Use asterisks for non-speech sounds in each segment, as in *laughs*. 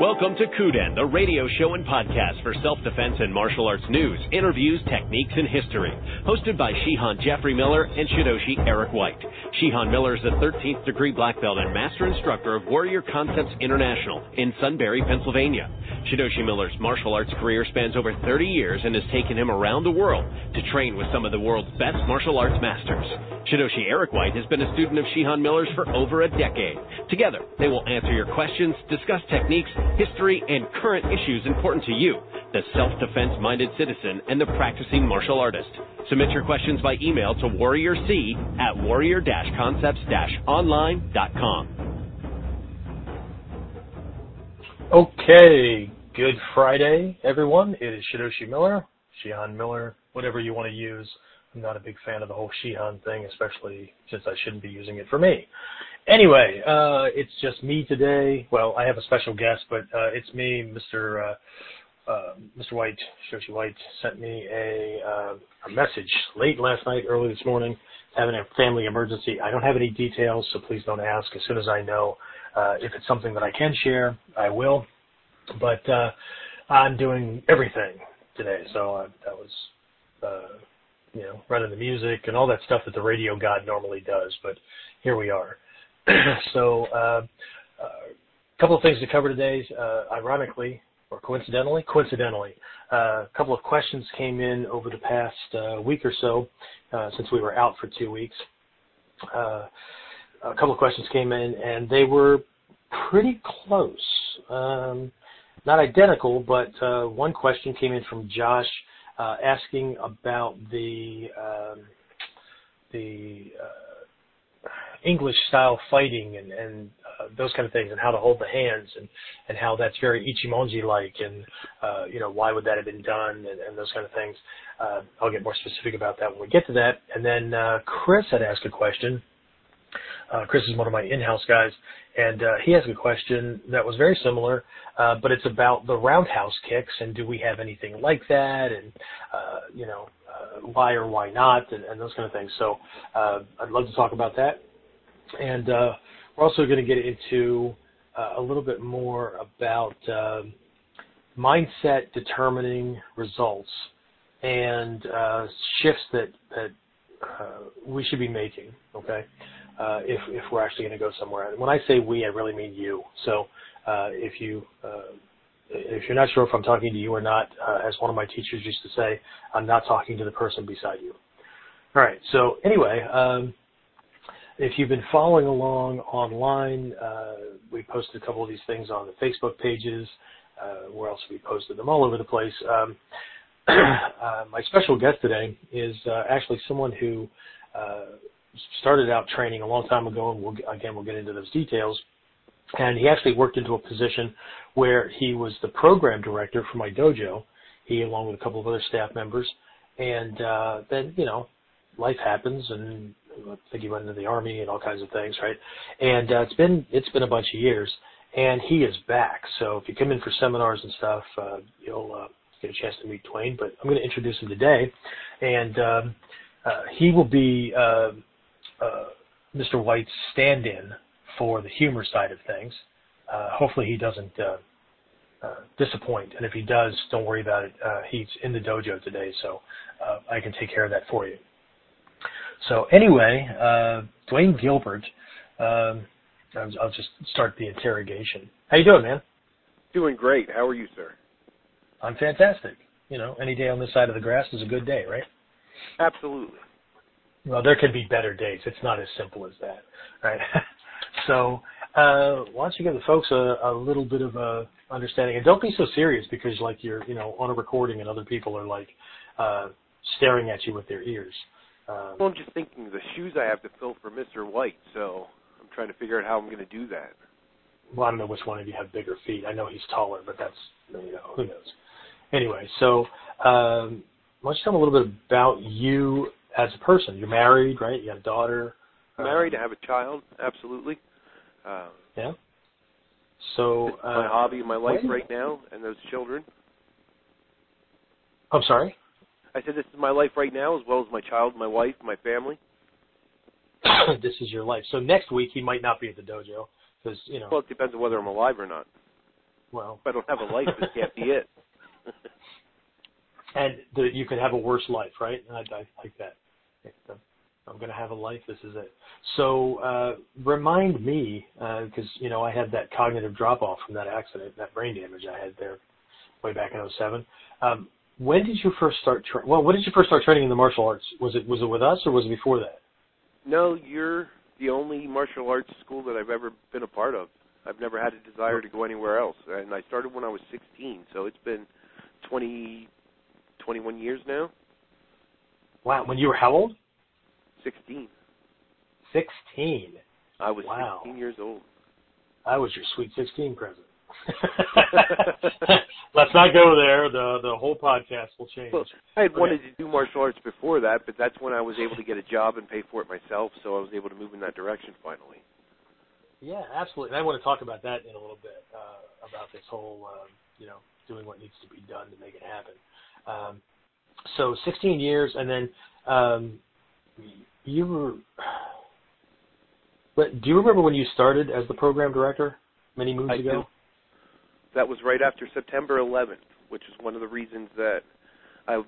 Welcome to Kuden, the radio show and podcast for self-defense and martial arts news, interviews, techniques, and history. Hosted by Shihan Jeffrey Miller and Shidoshi Eric White. Shihan Miller is a 13th degree black belt and master instructor of Warrior Concepts International in Sunbury, Pennsylvania. Shidoshi Miller's martial arts career spans over 30 years and has taken him around the world to train with some of the world's best martial arts masters. Shidoshi Eric White has been a student of Shihan Miller's for over a decade. Together, they will answer your questions, discuss techniques, history, and current issues important to you, the self-defense minded citizen and the practicing martial artist. Submit your questions by email to warriorc at warrior-concepts-online.com. Okay, good Friday, everyone. It is Shidoshi Miller, Shihan Miller, whatever you want to use. I'm not a big fan of the whole Shihan thing, especially since I shouldn't be using it for me. Anyway, uh, it's just me today. Well, I have a special guest, but uh, it's me, Mr. Uh, uh, Mr. White, Shidoshi White, sent me a, uh, a message late last night, early this morning, having a family emergency. I don't have any details, so please don't ask. As soon as I know, if it's something that I can share, I will. But uh, I'm doing everything today, so uh, that was, uh, you know, running the music and all that stuff that the radio god normally does. But here we are. *clears throat* so, uh, a uh, couple of things to cover today. Uh, ironically, or coincidentally, coincidentally, uh, a couple of questions came in over the past uh, week or so uh, since we were out for two weeks. A couple of questions came in, and they were pretty close. Um, not identical, but uh, one question came in from Josh uh, asking about the um, the uh, English style fighting and, and uh, those kind of things, and how to hold the hands, and and how that's very Ichimonji like, and uh, you know why would that have been done, and, and those kind of things. Uh, I'll get more specific about that when we get to that. And then Chris had asked a question uh, Chris is one of my in-house guys, and uh, he has a question that was very similar, uh, but it's about the roundhouse kicks and do we have anything like that, and uh, you know uh, why or why not, and, and those kind of things. So uh, I'd love to talk about that, and uh, we're also going to get into a little bit more about uh, mindset determining results and uh, shifts that that we should be making. Okay, uh, if if we're actually going to go somewhere. And when I say we, I really mean you. So uh, if you uh, if you're not sure if I'm talking to you or not, uh, as one of my teachers used to say, I'm not talking to the person beside you. All right. So anyway, um, if you've been following along online, uh, we posted a couple of these things on the Facebook pages. Where else we posted them all over the place. Um, *clears throat* my special guest today is actually someone who started out training a long time ago, and we'll, again, we'll get into those details. And he actually worked into a position where he was the program director for my dojo, he along with a couple of other staff members. And uh, then, you know, life happens, and I think he went into the army and all kinds of things, right? And uh, it's been it's been a bunch of years, and he is back. So if you come in for seminars and stuff, uh, you'll uh, get a chance to meet Dwayne. But I'm going to introduce him today, and um, uh, he will be uh, Mr. White's stand-in for the humor side of things. Uh, hopefully he doesn't uh, uh, disappoint, and if he does, don't worry about it. Uh, he's in the dojo today, so uh, I can take care of that for you. So anyway, uh, Dwayne Gilbert, um, I'll, I'll just start the interrogation. How you doing, man? Doing great. How are you, sir? I'm fantastic. You know, any day on this side of the grass is a good day, right? Absolutely. Well, there can be better days. It's not as simple as that, right? *laughs* so, uh, why don't you give the folks a, a little bit of a understanding, and don't be so serious because like you're, you know, on a recording and other people are like uh, staring at you with their ears. Um, well, I'm just thinking the shoes I have to fill for Mr. White, so I'm trying to figure out how I'm going to do that. Well, I don't know which one of you have bigger feet. I know he's taller, but that's you know who knows. Anyway, so um, why don't you tell me a little bit about you as a person. You're married, right? You have a daughter. Married. Um, I have a child. Absolutely. Uh, yeah. So uh, my hobby, my life right now, and those children. I'm sorry. I said this is my life right now, as well as my child, my wife, my family. *coughs* this is your life. So next week he might not be at the dojo because you know. Well, it depends on whether I'm alive or not. Well, if I don't have a life, this can't be it. *laughs* and the, you could have a worse life, right? I, I like that. I'm going to have a life. This is it. So uh, remind me, because uh, you know I had that cognitive drop off from that accident, that brain damage I had there way back in 07. Um, when did you first start? Tra- well, when did you first start training in the martial arts? Was it was it with us or was it before that? No, you're the only martial arts school that I've ever been a part of. I've never had a desire to go anywhere else, and I started when I was 16, so it's been 20, 21 years now. Wow, when you were how old? 16. 16. I was wow. 16 years old. I was your sweet 16 present. *laughs* Let's not go there. The the whole podcast will change. Well, I had okay. wanted to do martial arts before that, but that's when I was able to get a job and pay for it myself, so I was able to move in that direction finally. Yeah, absolutely. And I want to talk about that in a little bit uh, about this whole, um, you know, doing what needs to be done to make it happen. Um, so 16 years, and then um, you were. But do you remember when you started as the program director many moons I ago? Do. That was right after September 11th, which is one of the reasons that I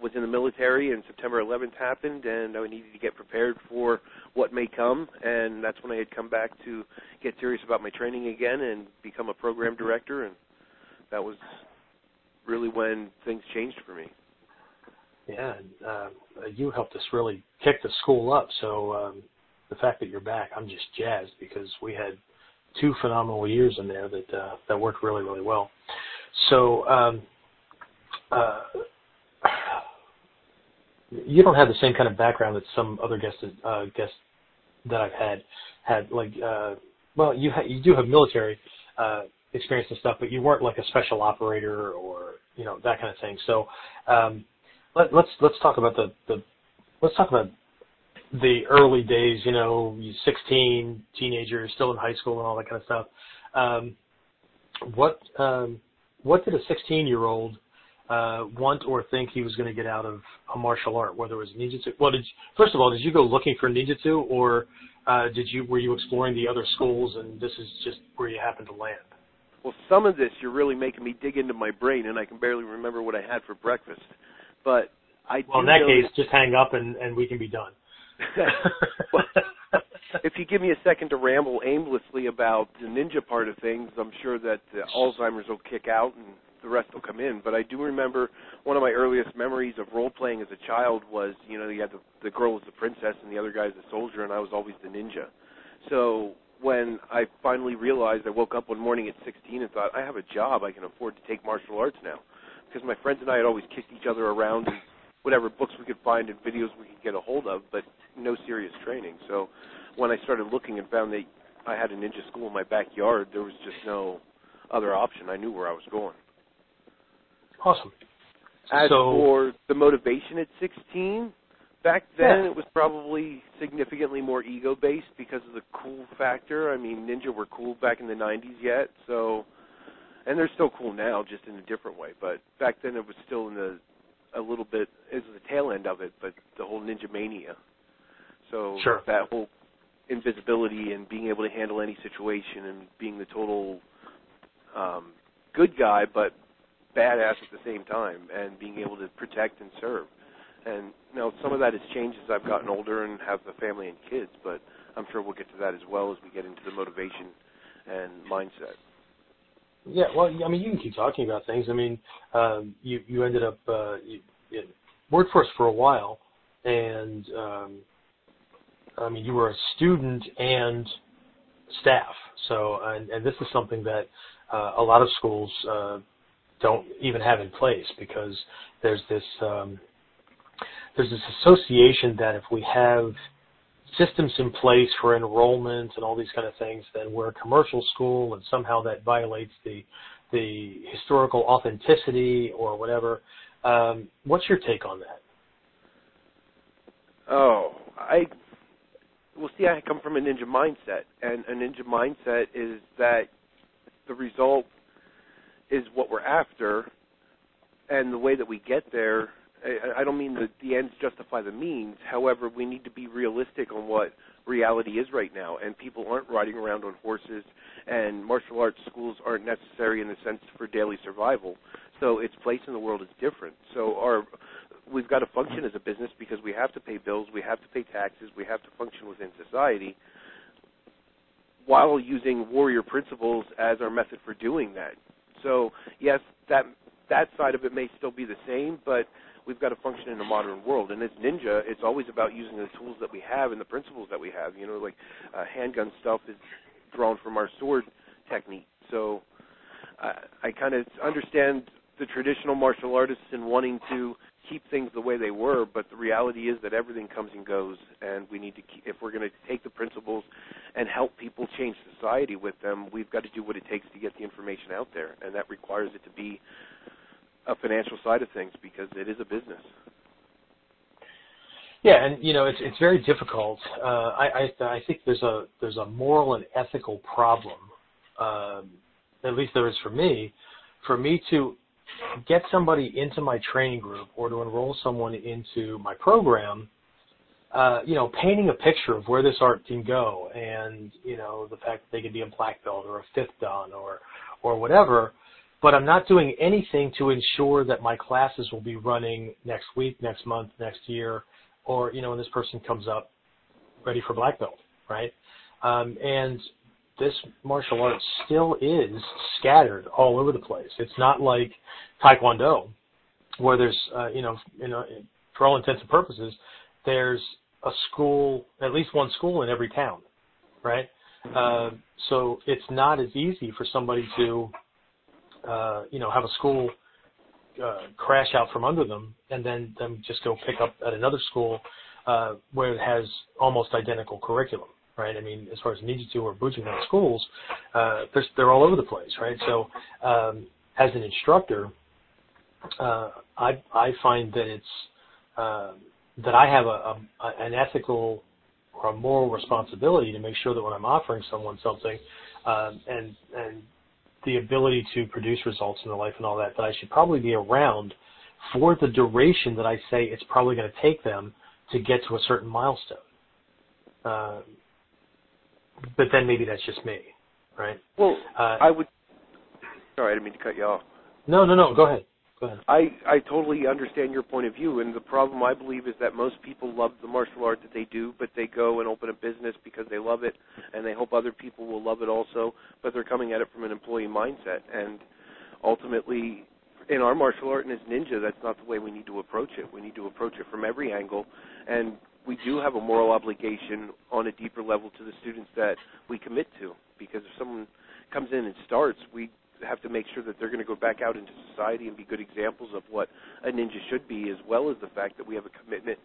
was in the military and September 11th happened and I needed to get prepared for what may come and that's when I had come back to get serious about my training again and become a program director and that was really when things changed for me. Yeah, uh, you helped us really kick the school up. So um, the fact that you're back, I'm just jazzed because we had two phenomenal years in there that uh, that worked really really well. So um, uh, you don't have the same kind of background that some other guests uh, guests that I've had had like uh, well you ha- you do have military uh, experience and stuff, but you weren't like a special operator or you know that kind of thing. So um, let, let's let's talk about the, the let's talk about the early days. You know, 16, teenager, still in high school, and all that kind of stuff. Um, what um, what did a 16 year old uh, want or think he was going to get out of a martial art, whether it was ninjutsu? Well, did you, first of all, did you go looking for ninjutsu, or uh, did you were you exploring the other schools, and this is just where you happened to land? Well, some of this you're really making me dig into my brain, and I can barely remember what I had for breakfast. But I well, in that case, just hang up and, and we can be done. *laughs* if you give me a second to ramble aimlessly about the ninja part of things, I'm sure that the Alzheimer's will kick out and the rest will come in. But I do remember one of my earliest memories of role playing as a child was, you know, you had the, the girl was the princess and the other guy's the soldier, and I was always the ninja. So when I finally realized, I woke up one morning at 16 and thought, I have a job, I can afford to take martial arts now because my friends and I had always kicked each other around and whatever books we could find and videos we could get a hold of, but no serious training. So when I started looking and found that I had a ninja school in my backyard, there was just no other option. I knew where I was going. Awesome. As so, for the motivation at 16, back then yeah. it was probably significantly more ego based because of the cool factor. I mean, ninja were cool back in the 90s yet, so and they're still cool now, just in a different way. But back then, it was still in the a little bit is the tail end of it, but the whole ninja mania. So sure. that whole invisibility and being able to handle any situation and being the total um, good guy, but badass at the same time, and being able to protect and serve. And you know, some of that has changed as I've gotten older and have a family and kids, but I'm sure we'll get to that as well as we get into the motivation and mindset. Yeah, well, I mean, you can keep talking about things. I mean, um, you you ended up uh, you, you worked for us for a while, and um, I mean, you were a student and staff. So, and, and this is something that uh, a lot of schools uh, don't even have in place because there's this um, there's this association that if we have systems in place for enrollment and all these kind of things, then we're a commercial school and somehow that violates the the historical authenticity or whatever. Um, what's your take on that? Oh, I well see I come from a ninja mindset and a ninja mindset is that the result is what we're after and the way that we get there I, don't mean that the ends justify the means. However, we need to be realistic on what reality is right now, and people aren't riding around on horses, and martial arts schools aren't necessary in the sense for daily survival. So its place in the world is different. So our we've got to function as a business because we have to pay bills, we have to pay taxes, we have to function within society while using warrior principles as our method for doing that. So yes, that that side of it may still be the same, but we've got to function in a modern world. And as ninja, it's always about using the tools that we have and the principles that we have. You know, like uh, handgun stuff is drawn from our sword technique. So uh, I kind of understand the traditional martial artists in wanting to keep things the way they were, but the reality is that everything comes and goes, and we need to keep, if we're going to take the principles and help people change society with them, we've got to do what it takes to get the information out there, and that requires it to be a financial side of things because it is a business. Yeah, and you know it's it's very difficult. Uh, I, I I think there's a there's a moral and ethical problem. Um, at least there is for me, for me to get somebody into my training group or to enroll someone into my program, uh, you know, painting a picture of where this art can go and, you know, the fact that they could be a black belt or a fifth dan or, or whatever, but I'm not doing anything to ensure that my classes will be running next week, next month, next year, or, you know, when this person comes up ready for black belt, right? Um, and this martial art still is scattered all over the place. It's not like Taekwondo, where there's, uh, you know, you know, for all intents and purposes, there's a school, at least one school in every town, right? Uh, so it's not as easy for somebody to, uh, you know, have a school uh, crash out from under them and then them just go pick up at another school uh, where it has almost identical curriculum right? I mean, as far as Ninjutsu or Bujinkan schools, uh, they're, they're all over the place, right? So, um, as an instructor, uh, I, I find that it's, uh, that I have a, a, an ethical or a moral responsibility to make sure that when I'm offering someone something, um, and, and the ability to produce results in their life and all that, that I should probably be around for the duration that I say it's probably going to take them to get to a certain milestone. Uh, but then maybe that's just me, right? Well, uh, I would. Sorry, I didn't mean to cut you off. No, no, no. Go ahead. I I totally understand your point of view, and the problem I believe is that most people love the martial art that they do, but they go and open a business because they love it, and they hope other people will love it also, but they're coming at it from an employee mindset, and ultimately in our martial art and as ninja, that's not the way we need to approach it. We need to approach it from every angle and we do have a moral obligation on a deeper level to the students that we commit to. Because if someone comes in and starts, we have to make sure that they're going to go back out into society and be good examples of what a ninja should be, as well as the fact that we have a commitment.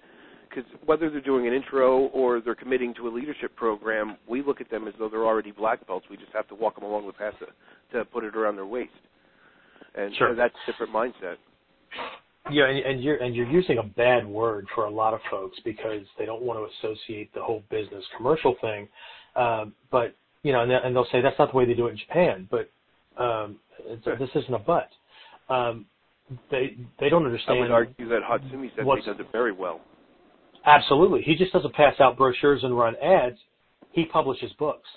Because whether they're doing an intro or they're committing to a leadership program, we look at them as though they're already black belts. We just have to walk them along the path to, to put it around their waist. And sure. that's a different mindset. Yeah, and, and you're and you're using a bad word for a lot of folks because they don't want to associate the whole business commercial thing. Um, but you know, and, and they'll say that's not the way they do it in Japan. But um, this isn't a but. Um, they they don't understand. I would argue that Hatsumi Sensei does it very well. Absolutely, he just doesn't pass out brochures and run ads. He publishes books,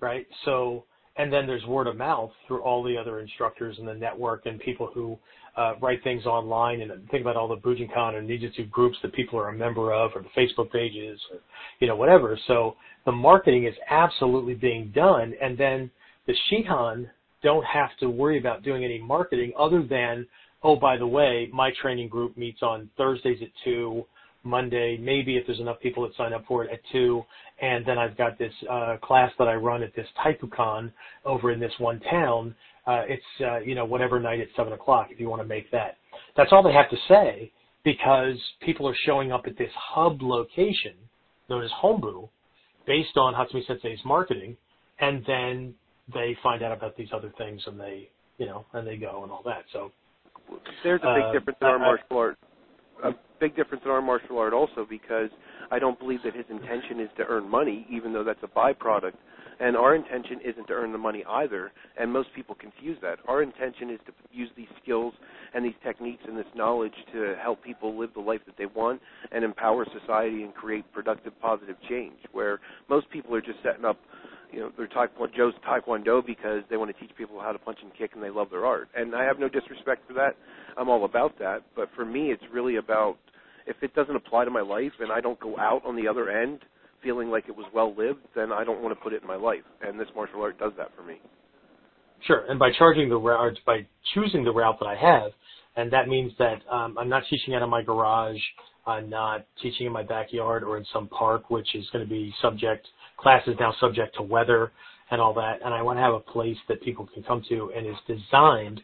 right? So and then there's word of mouth through all the other instructors in the network and people who uh, write things online and think about all the Bujinkan and Ninjutsu groups that people are a member of or the Facebook pages or, you know, whatever. So the marketing is absolutely being done and then the Shihan don't have to worry about doing any marketing other than, oh, by the way, my training group meets on Thursdays at 2 Monday, maybe if there's enough people that sign up for it at two, and then I've got this uh, class that I run at this Taipukan over in this one town. Uh, it's uh, you know whatever night at seven o'clock if you want to make that. That's all they have to say because people are showing up at this hub location known as Hombu, based on Hatsumi Sensei's marketing, and then they find out about these other things and they you know and they go and all that. So there's a big uh, difference in our martial art a big difference in our martial art also because I don't believe that his intention is to earn money, even though that's a byproduct. And our intention isn't to earn the money either, and most people confuse that. Our intention is to use these skills and these techniques and this knowledge to help people live the life that they want and empower society and create productive, positive change. Where most people are just setting up you know, they're taekwondo, Joe's taekwondo because they want to teach people how to punch and kick and they love their art. And I have no disrespect for that. I'm all about that. But for me, it's really about if it doesn't apply to my life and I don't go out on the other end feeling like it was well lived, then I don't want to put it in my life. And this martial art does that for me. Sure. And by charging the route, by choosing the route that I have, and that means that um, I'm not teaching out of my garage. I'm not teaching in my backyard or in some park, which is going to be subject class is now subject to weather and all that, and I want to have a place that people can come to and is designed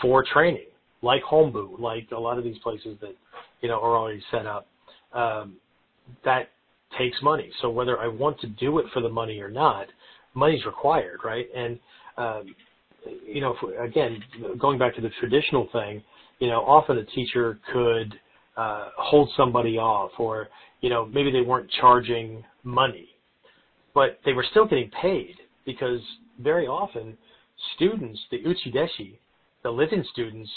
for training, like Hombu, like a lot of these places that you know are already set up. Um, that takes money. So whether I want to do it for the money or not, money's required, right? And um, you know, again, going back to the traditional thing, you know, often a teacher could uh, hold somebody off, or you know, maybe they weren't charging money but they were still getting paid because very often students, the uchideshi, the living students,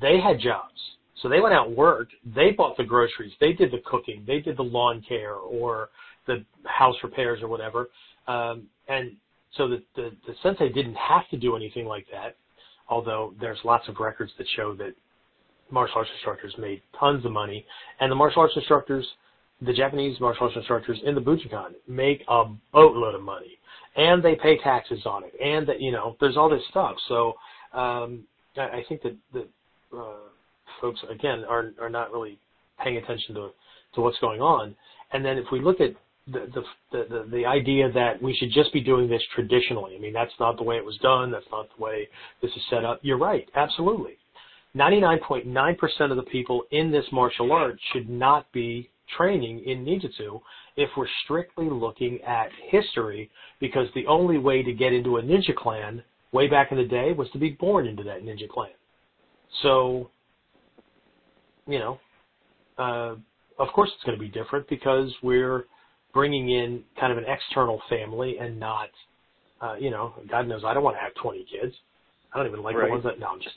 they had jobs. So they went out and worked. They bought the groceries. They did the cooking. They did the lawn care or the house repairs or whatever. Um, and so the, the, the sensei didn't have to do anything like that, although there's lots of records that show that martial arts instructors made tons of money. And the martial arts instructors – the Japanese martial arts instructors in the Bujinkan make a boatload of money, and they pay taxes on it, and that you know there's all this stuff. So um, I think that that uh, folks again are are not really paying attention to to what's going on. And then if we look at the, the the the idea that we should just be doing this traditionally, I mean that's not the way it was done. That's not the way this is set up. You're right, absolutely. 99.9% of the people in this martial art should not be training in ninjutsu if we're strictly looking at history because the only way to get into a ninja clan way back in the day was to be born into that ninja clan. So, you know, uh, of course it's going to be different because we're bringing in kind of an external family and not, uh, you know, God knows I don't want to have 20 kids. I don't even like right. the ones that, no, I'm just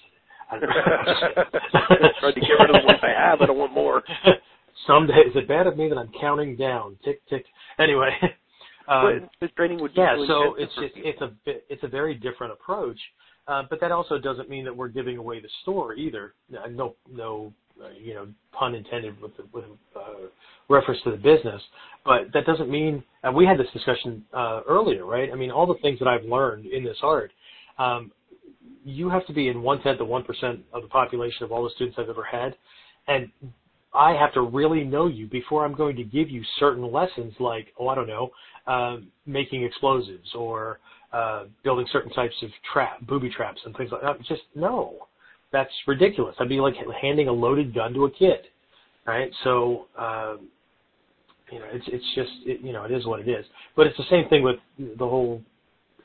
I *laughs* Tried to get rid of the ones I have. I don't want more. *laughs* Someday, is it bad of me that I'm counting down? Tick tick. Anyway, *laughs* um, this training would yeah. So it's just it's a it's a very different approach, uh, but that also doesn't mean that we're giving away the store either. No no uh, you know pun intended with the, with uh, reference to the business, but that doesn't mean. And we had this discussion uh, earlier, right? I mean, all the things that I've learned in this art. Um, you have to be in one tenth of one percent of the population of all the students I've ever had, and I have to really know you before I'm going to give you certain lessons like, oh, I don't know, uh, making explosives or uh, building certain types of trap, booby traps and things like that. Just no, that's ridiculous. I'd be like handing a loaded gun to a kid, right? So, um, you know, it's it's just it, you know it is what it is. But it's the same thing with the whole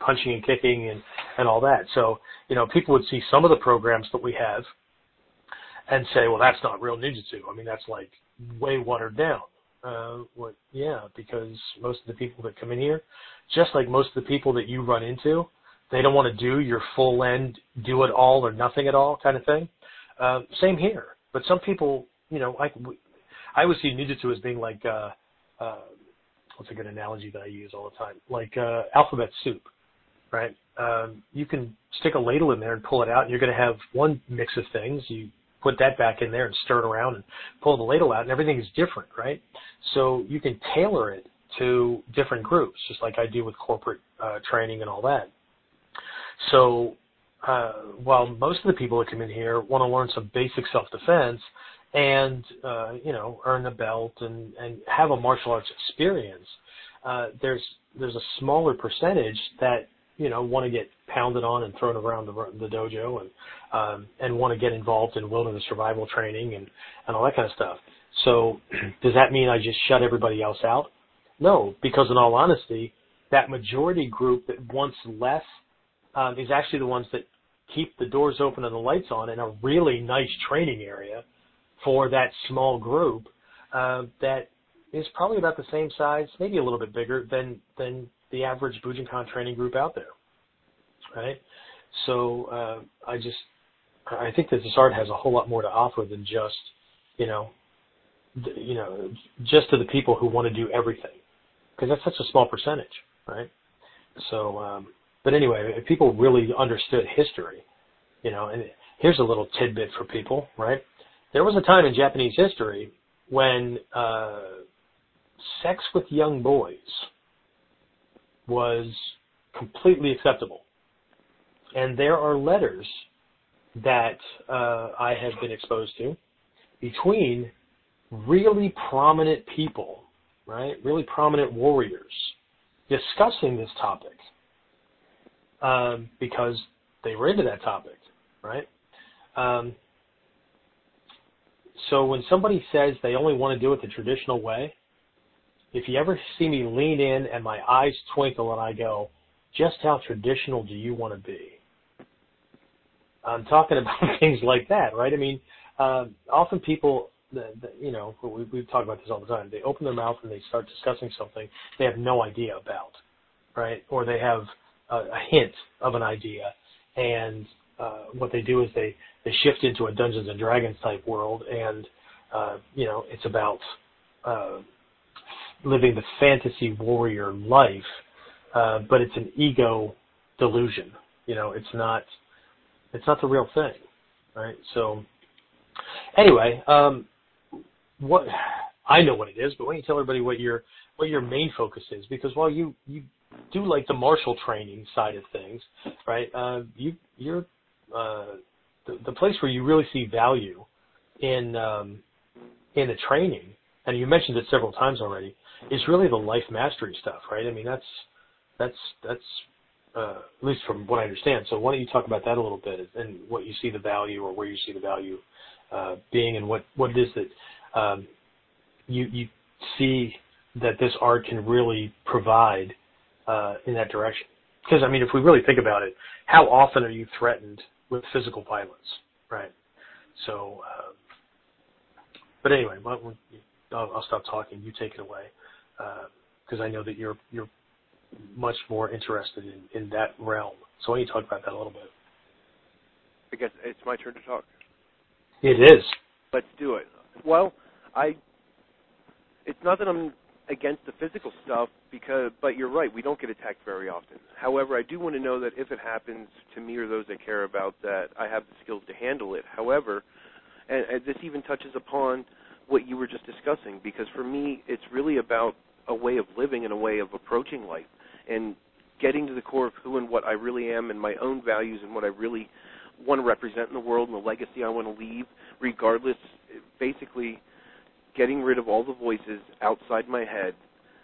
punching and kicking and and all that. So, you know, people would see some of the programs that we have and say, well, that's not real ninjutsu. I mean, that's like way watered down. Uh, what, yeah, because most of the people that come in here, just like most of the people that you run into, they don't want to do your full end, do it all or nothing at all kind of thing. Uh, same here. But some people, you know, I, I always see ninjutsu as being like, uh, uh, what's a good analogy that I use all the time? Like uh, alphabet soup, right? Um, you can stick a ladle in there and pull it out, and you're going to have one mix of things. You put that back in there and stir it around and pull the ladle out, and everything is different, right? So you can tailor it to different groups, just like I do with corporate uh, training and all that. So uh, while most of the people that come in here want to learn some basic self-defense and uh, you know earn the belt and and have a martial arts experience, uh, there's there's a smaller percentage that you know want to get pounded on and thrown around the, the dojo and um, and want to get involved in wilderness survival training and and all that kind of stuff. So *clears throat* does that mean I just shut everybody else out? No, because in all honesty, that majority group that wants less um, is actually the ones that keep the doors open and the lights on in a really nice training area for that small group uh, that is probably about the same size, maybe a little bit bigger than than the average Bujinkan training group out there, right? So uh, I just I think that this art has a whole lot more to offer than just you know the, you know just to the people who want to do everything because that's such a small percentage, right? So, um, but anyway, if people really understood history, you know, and here's a little tidbit for people, right? There was a time in Japanese history when uh, sex with young boys was completely acceptable. And there are letters that uh, I have been exposed to between really prominent people, right? Really prominent warriors discussing this topic um, because they were into that topic, right? Um, so when somebody says they only want to do it the traditional way, if you ever see me lean in and my eyes twinkle and I go, just how traditional do you want to be? I'm talking *laughs* about things like that, right? I mean, uh, often people, the, the, you know, we, we talk about this all the time. They open their mouth and they start discussing something they have no idea about, right? Or they have a, a hint of an idea, and uh, what they do is they they shift into a Dungeons and Dragons type world, and uh, you know, it's about uh, living the fantasy warrior life, uh, but it's an ego delusion. You know, it's not it's not the real thing, right? So anyway, um, what I know what it is, but why don't you tell everybody what your what your main focus is? Because while you you do like the martial training side of things, right? Uh, you you're uh, the, place where you really see value in um, in the training, and you mentioned it several times already, is really the life mastery stuff, right? I mean, that's that's that's uh, at least from what I understand. So why don't you talk about that a little bit and what you see the value or where you see the value uh, being and what, what it is that um, you, you see that this art can really provide uh, in that direction. Because, I mean, if we really think about it, how often are you threatened with physical violence, right? So, uh, but anyway, I'll, I'll, stop talking. You take it away because I know that you're you're much more interested in, in that realm. So why don't you talk about that a little bit? I guess it's my turn to talk. It is. Let's do it. Well, I. It's not that I'm against the physical stuff because, but you're right. We don't get attacked very often. However, I do want to know that if it happens to me or those I care about, that I have the skills to handle it. However, and, and this even touches upon what you were just discussing because for me, it's really about a way of living and a way of approaching life and getting to the core of who and what I really am and my own values and what I really want to represent in the world and the legacy I want to leave, regardless, basically getting rid of all the voices outside my head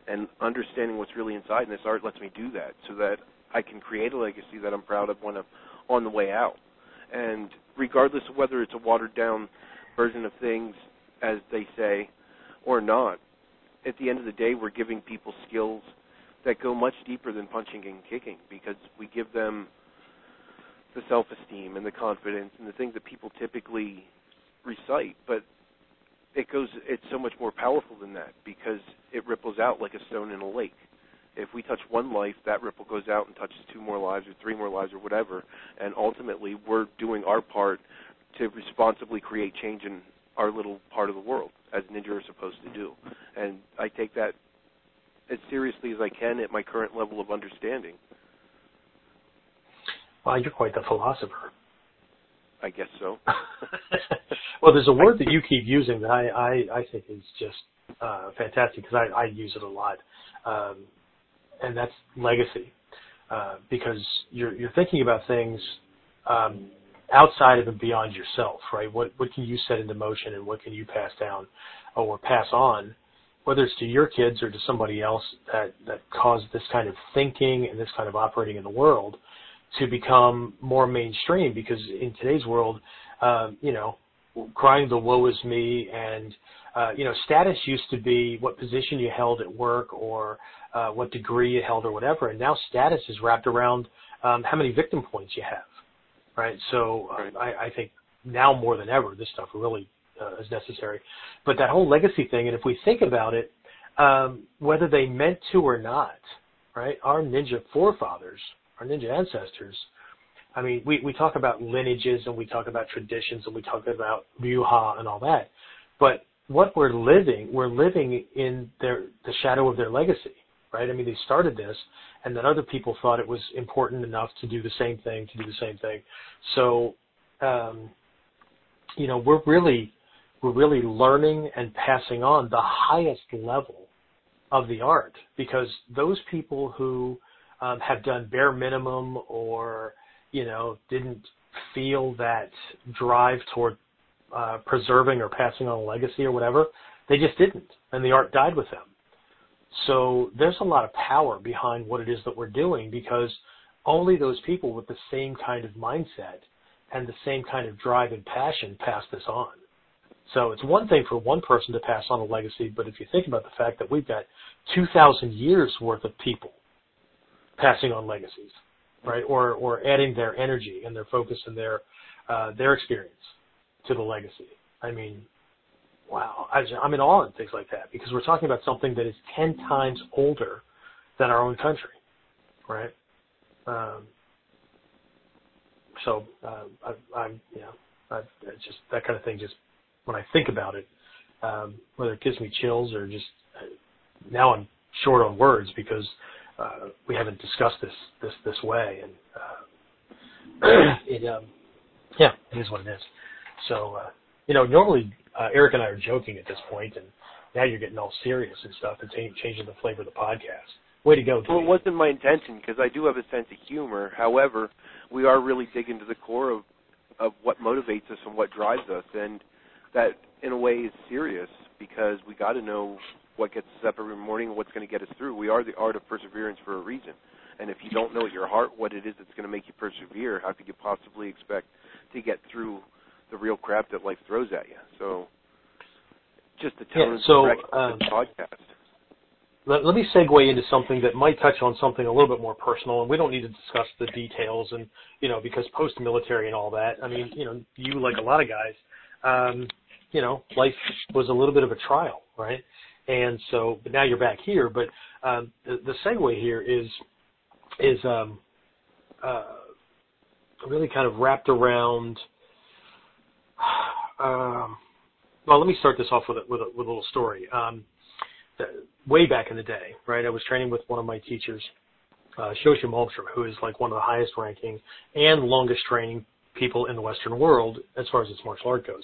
and understanding what's really inside. And this art lets me do that so that I can create a legacy that I'm proud of when I'm on the way out. And regardless of whether it's a watered down version of things, as they say, or not, at the end of the day, we're giving people skills that go much deeper than punching and kicking because we give them the self-esteem and the confidence and the things that people typically recite, but it goes it's so much more powerful than that because it ripples out like a stone in a lake. If we touch one life, that ripple goes out and touches two more lives or three more lives or whatever, and ultimately we're doing our part to responsibly create change in our little part of the world as ninja are supposed to do. And I take that as seriously as I can at my current level of understanding. Well, you're quite the philosopher. I guess so. *laughs* *laughs* well, there's a word that you keep using that I, I, I think is just uh, fantastic because I, I use it a lot, um, and that's legacy. Uh, because you're you're thinking about things um, outside of and beyond yourself, right? What what can you set into motion and what can you pass down or pass on, whether it's to your kids or to somebody else that that caused this kind of thinking and this kind of operating in the world to become more mainstream. Because in today's world, um, you know, crying the woe is me and uh, you know, status used to be what position you held at work or uh, what degree you held or whatever, and now status is wrapped around um, how many victim points you have, right? So uh, I, I think now more than ever, this stuff really uh, is necessary. But that whole legacy thing, and if we think about it, um, whether they meant to or not, right? Our ninja forefathers, our ninja ancestors. I mean, we we talk about lineages and we talk about traditions and we talk about ryuha and all that, but what we're living, we're living in their the shadow of their legacy, right? I mean, they started this, and then other people thought it was important enough to do the same thing, to do the same thing. So, um, you know, we're really we're really learning and passing on the highest level of the art because those people who um, have done bare minimum or you know didn't feel that drive toward uh, preserving or passing on a legacy or whatever, they just didn't, and the art died with them. So there's a lot of power behind what it is that we're doing because only those people with the same kind of mindset and the same kind of drive and passion pass this on. So it's one thing for one person to pass on a legacy, but if you think about the fact that we've got 2,000 years worth of people passing on legacies, right, or or adding their energy and their focus and their uh, their experience to the legacy. I mean, wow, I, I'm in awe and things like that because we're talking about something that is 10 times older than our own country, right? Um, so uh, I, I'm, know, I, just that kind of thing. Just when I think about it, um, whether it gives me chills or just uh, now I'm short on words because uh, we haven't discussed this this this way, and uh, *clears throat* it um, yeah, it is what it is. So uh, you know, normally uh, Eric and I are joking at this point, and now you're getting all serious and stuff and t- changing the flavor of the podcast. Way to go, Well, it wasn't my intention because I do have a sense of humor. However, we are really digging to the core of of what motivates us and what drives us, and that in a way is serious because we got to know what gets us up every morning and what's going to get us through. We are the art of perseverance for a reason. And if you don't know at your heart what it is that's going to make you persevere, how could you possibly expect to get through the real crap that life throws at you? So, just the tone yeah, so, of um, the podcast. Let, let me segue into something that might touch on something a little bit more personal, and we don't need to discuss the details, and you know, because post-military and all that. I mean, you know, you like a lot of guys, um, you know, life was a little bit of a trial, right? And so, but now you're back here. But um, the, the segue here is is um, uh, really kind of wrapped around. Um, well, let me start this off with a, with a, with a little story. Um, way back in the day, right? I was training with one of my teachers, uh, Shoshi Malmstrom, who is like one of the highest ranking and longest training people in the Western world as far as its martial art goes.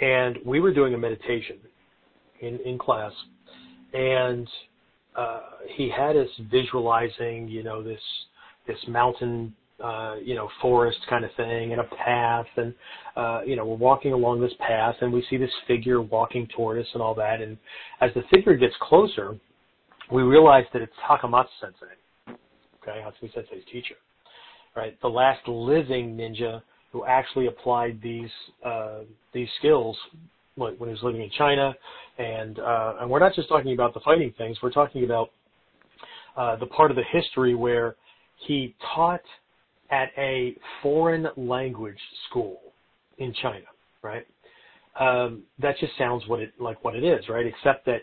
And we were doing a meditation in, in class, and uh, he had us visualizing, you know, this this mountain, uh, you know, forest kind of thing, and a path, and uh, you know, we're walking along this path, and we see this figure walking toward us, and all that. And as the figure gets closer, we realize that it's Takamatsu Sensei, okay, Hatsumi Sensei's teacher, right? The last living ninja who actually applied these uh, these skills when he was living in China, and uh, and we're not just talking about the fighting things. We're talking about uh, the part of the history where he taught at a foreign language school in China, right? Um, that just sounds what it like what it is, right? Except that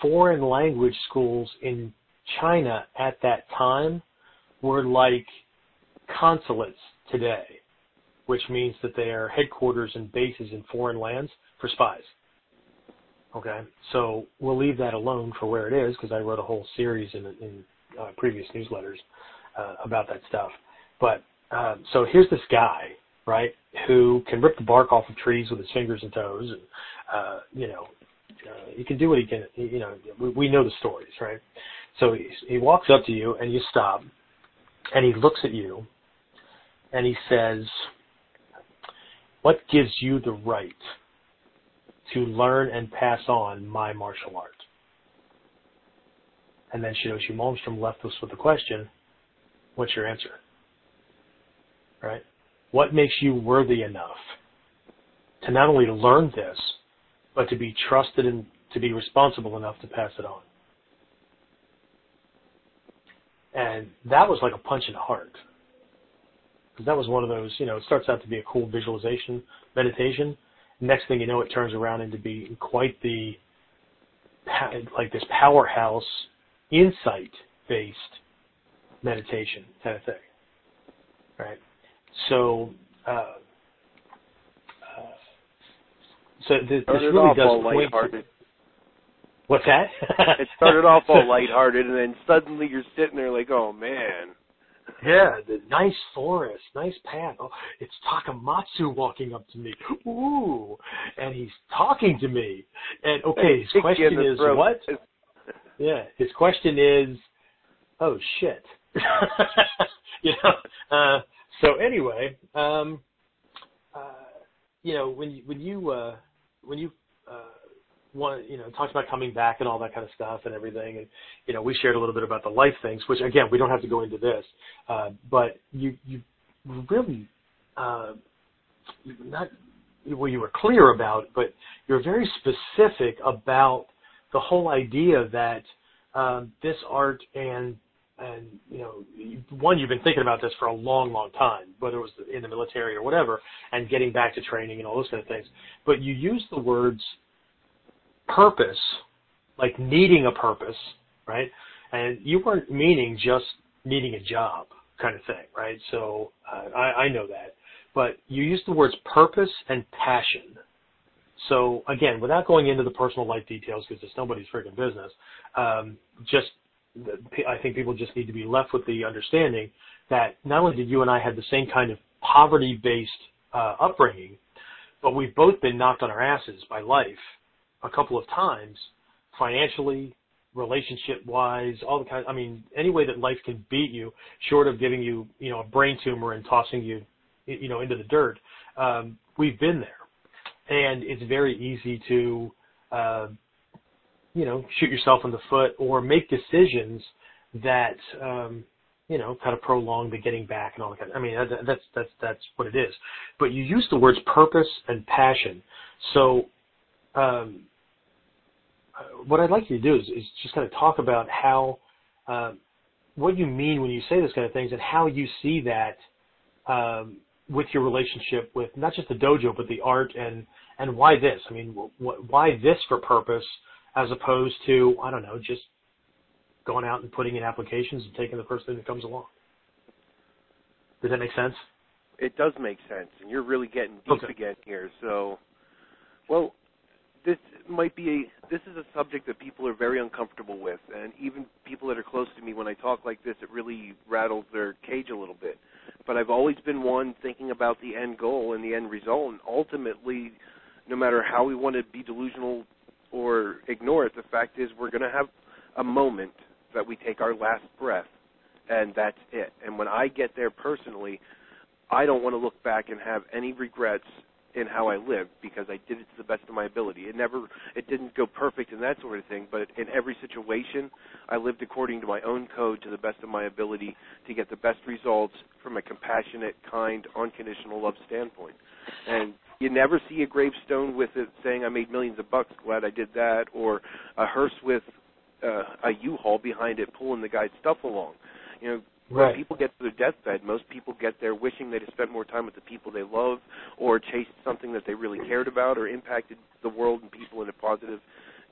foreign language schools in China at that time were like consulates today, which means that they are headquarters and bases in foreign lands for spies. Okay, so we'll leave that alone for where it is because I wrote a whole series in, in uh, previous newsletters uh, about that stuff. But uh, so here's this guy, right, who can rip the bark off of trees with his fingers and toes, and uh, you know, uh, he can do what he can. You know, we, we know the stories, right? So he, he walks up to you and you stop, and he looks at you, and he says, "What gives you the right to learn and pass on my martial art?" And then Shidoshi Malmstrom left us with the question, "What's your answer?" Right? What makes you worthy enough to not only learn this, but to be trusted and to be responsible enough to pass it on? And that was like a punch in the heart. Because that was one of those, you know, it starts out to be a cool visualization meditation. Next thing you know, it turns around into being quite the, like this powerhouse, insight based meditation kind of thing, right? So, uh, uh, so this, this really does point. lighthearted. To, what's that? it started off all *laughs* lighthearted, and then suddenly you're sitting there like, oh man. Yeah, the nice forest, nice path. Oh, it's Takamatsu walking up to me. Ooh, and he's talking to me. And okay, his Kick you in question is throat. what? *laughs* Yeah, his question is, oh shit. *laughs* you know. Uh, so anyway, um, uh, you know, when you, when you uh, when you uh, want, you know, talked about coming back and all that kind of stuff and everything, and you know, we shared a little bit about the life things, which again, we don't have to go into this, uh, but you you really uh, not well, you were clear about, but you're very specific about the whole idea that um, this art and and you know one you've been thinking about this for a long long time whether it was in the military or whatever and getting back to training and all those kind of things. But you use the words purpose like needing a purpose right? And you weren't meaning just needing a job kind of thing right? So uh, I, I know that. But you use the words purpose and passion. So again, without going into the personal life details because it's nobody's freaking business, um, just I think people just need to be left with the understanding that not only did you and I have the same kind of poverty-based uh, upbringing, but we've both been knocked on our asses by life a couple of times, financially, relationship-wise, all the kind. I mean, any way that life can beat you, short of giving you, you know, a brain tumor and tossing you, you know, into the dirt. Um, we've been there and it's very easy to, uh, you know, shoot yourself in the foot or make decisions that, um, you know, kind of prolong the getting back and all that. Kind of, I mean, that, that's that's that's what it is. But you use the words purpose and passion. So, um, what I'd like you to do is, is just kind of talk about how, uh, what you mean when you say this kind of things, and how you see that um, with your relationship with not just the dojo but the art and and why this? I mean, wh- why this for purpose as opposed to I don't know, just going out and putting in applications and taking the first thing that comes along. Does that make sense? It does make sense, and you're really getting deep Okay. again here. So, well, this might be a this is a subject that people are very uncomfortable with, and even people that are close to me, when I talk like this, it really rattles their cage a little bit. But I've always been one thinking about the end goal and the end result, and ultimately, no matter how we want to be delusional or ignore it, the fact is we're going to have a moment that we take our last breath, and that's it. And when I get there personally, I don't want to look back and have any regrets in how I lived because I did it to the best of my ability. It never, it didn't go perfect and that sort of thing, but in every situation, I lived according to my own code to the best of my ability to get the best results from a compassionate, kind, unconditional love standpoint. And you never see a gravestone with it saying I made millions of bucks, glad I did that, or a hearse with uh, a U-Haul behind it pulling the guy's stuff along. You know, when people get to their deathbed, most people get there wishing they'd have spent more time with the people they love, or chased something that they really cared about, or impacted the world and people in a positive,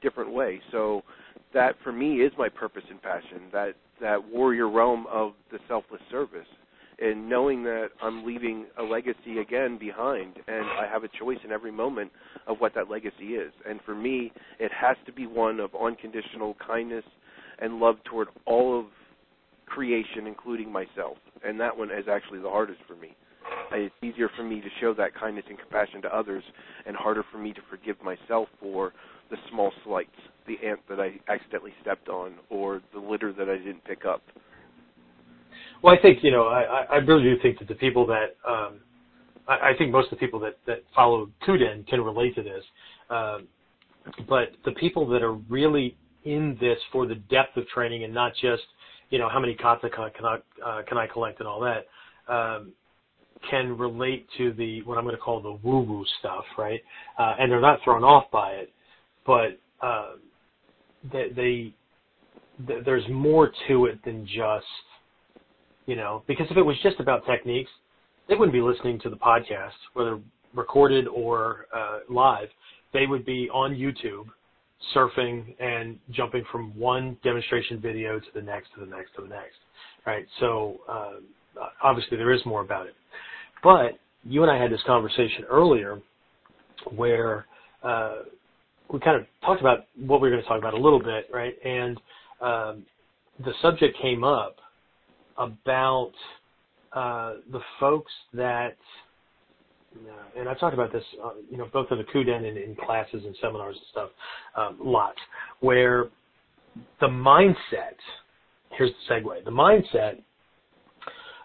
different way. So that for me is my purpose and passion. That that warrior realm of the selfless service, and knowing that I'm leaving a legacy again behind, and I have a choice in every moment of what that legacy is. And for me, it has to be one of unconditional kindness and love toward all of creation, including myself. And that one is actually the hardest for me. It's easier for me to show that kindness and compassion to others, and harder for me to forgive myself for the small slights, the ant that I accidentally stepped on, or the litter that I didn't pick up. Well, I think you know, I, I really do think that the people that um, I, I think most of the people that that follow Kuden can relate to this. Um, but the people that are really in this for the depth of training and not just you know how many kata can I, can I, uh, can I collect and all that um, can relate to the what I'm going to call the woo woo stuff, right? Uh, and they're not thrown off by it, but uh, they, they th- there's more to it than just you know, because if it was just about techniques, they wouldn't be listening to the podcast, whether recorded or uh, live. They would be on YouTube, surfing and jumping from one demonstration video to the next, to the next, to the next. right? So uh, obviously there is more about it. But you and I had this conversation earlier where uh, we kind of talked about what we were going to talk about a little bit, right? And um, the subject came up about uh, the folks that, uh, and I've talked about this, uh, you know, both in the Kuden and in classes and seminars and stuff, um, lots, where the mindset, here's the segue, the mindset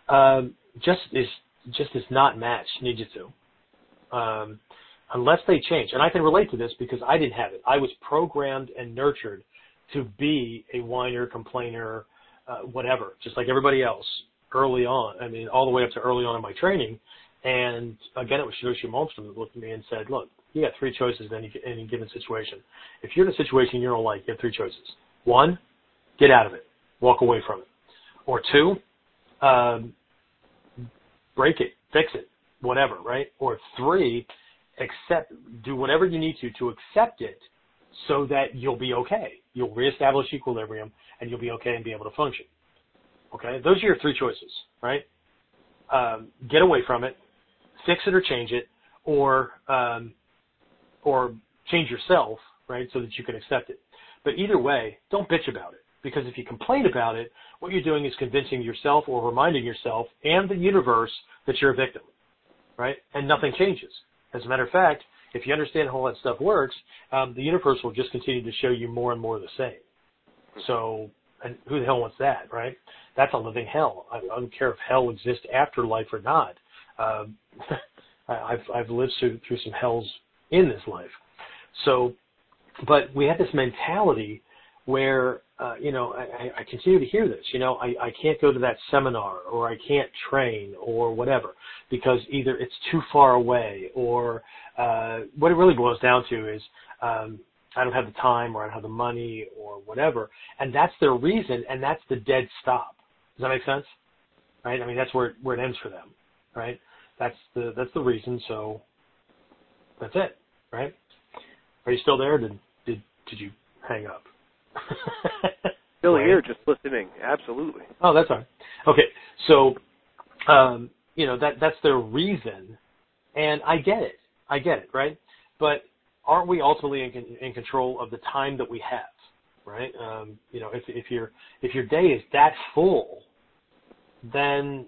um, just is just is not matched Ninjutsu. Um, unless they change. And I can relate to this because I didn't have it. I was programmed and nurtured to be a whiner, complainer, uh, whatever, just like everybody else early on. I mean, all the way up to early on in my training. And again, it was Shidoshi Malmstrom that looked at me and said, look, you got three choices in any, any given situation. If you're in a situation you don't like, you have three choices. One, get out of it. Walk away from it. Or two, um, break it, fix it, whatever, right? Or three, accept, do whatever you need to to accept it so that you'll be okay. You'll reestablish equilibrium and you'll be okay and be able to function. Okay? Those are your three choices, right? Um, get away from it, fix it or change it, or, um, or change yourself, right, so that you can accept it. But either way, don't bitch about it. Because if you complain about it, what you're doing is convincing yourself or reminding yourself and the universe that you're a victim, right? And nothing changes. As a matter of fact, if you understand how all that stuff works, um, the universe will just continue to show you more and more of the same. So, and who the hell wants that, right? That's a living hell. I, I don't care if hell exists after life or not. Um, *laughs* I've I've lived through through some hells in this life. So, but we have this mentality where uh, you know I, I continue to hear this. You know, I, I can't go to that seminar, or I can't train, or whatever, because either it's too far away, or uh, what it really boils down to is um, I don't have the time, or I don't have the money, or whatever, and that's their reason, and that's the dead stop. Does that make sense? Right? I mean, that's where where it ends for them. Right? That's the that's the reason. So that's it. Right? Are you still there? Did did did you hang up? *laughs* Still here, just listening. Absolutely. Oh, that's all right. Okay, so um, you know that that's their reason, and I get it. I get it, right? But aren't we ultimately in, in control of the time that we have, right? Um, you know, if if your if your day is that full, then